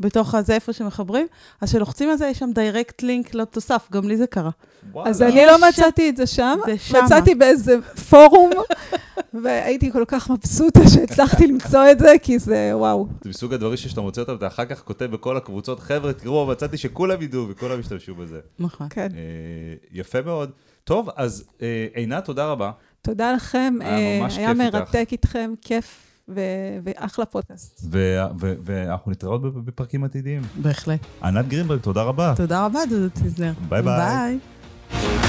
B: בתוך הזה איפה שמחברים, אז כשלוחצים על זה יש שם direct link לתוסף, גם לי זה קרה.
A: וואלה.
C: אז אני לא מצאתי את זה שם,
B: זה שמה.
C: מצאתי באיזה פורום, והייתי כל כך מבסוטה שהצלחתי למצוא את זה, כי זה וואו.
A: זה מסוג הדברים שאתה מוצא אותם, אתה אחר כך כותב בכל הקבוצות, חבר'ה, תראו, מצאתי שכולם ידעו וכולם ישתמשו בזה.
B: נכון.
C: כן.
A: אה, יפה מאוד. טוב, אז אה, עינת, תודה רבה.
C: תודה לכם,
A: היה
C: אה, היה
A: כיף איתך.
C: מרתק איתכם, כיף ו- ואחלה פודקאסט.
A: ו- ו- ואנחנו נתראות בפרקים עתידיים.
B: בהחלט.
A: ענת גרינברג, תודה רבה.
B: תודה רבה, דודו טיזלר.
A: bye bye.
B: bye. Bye.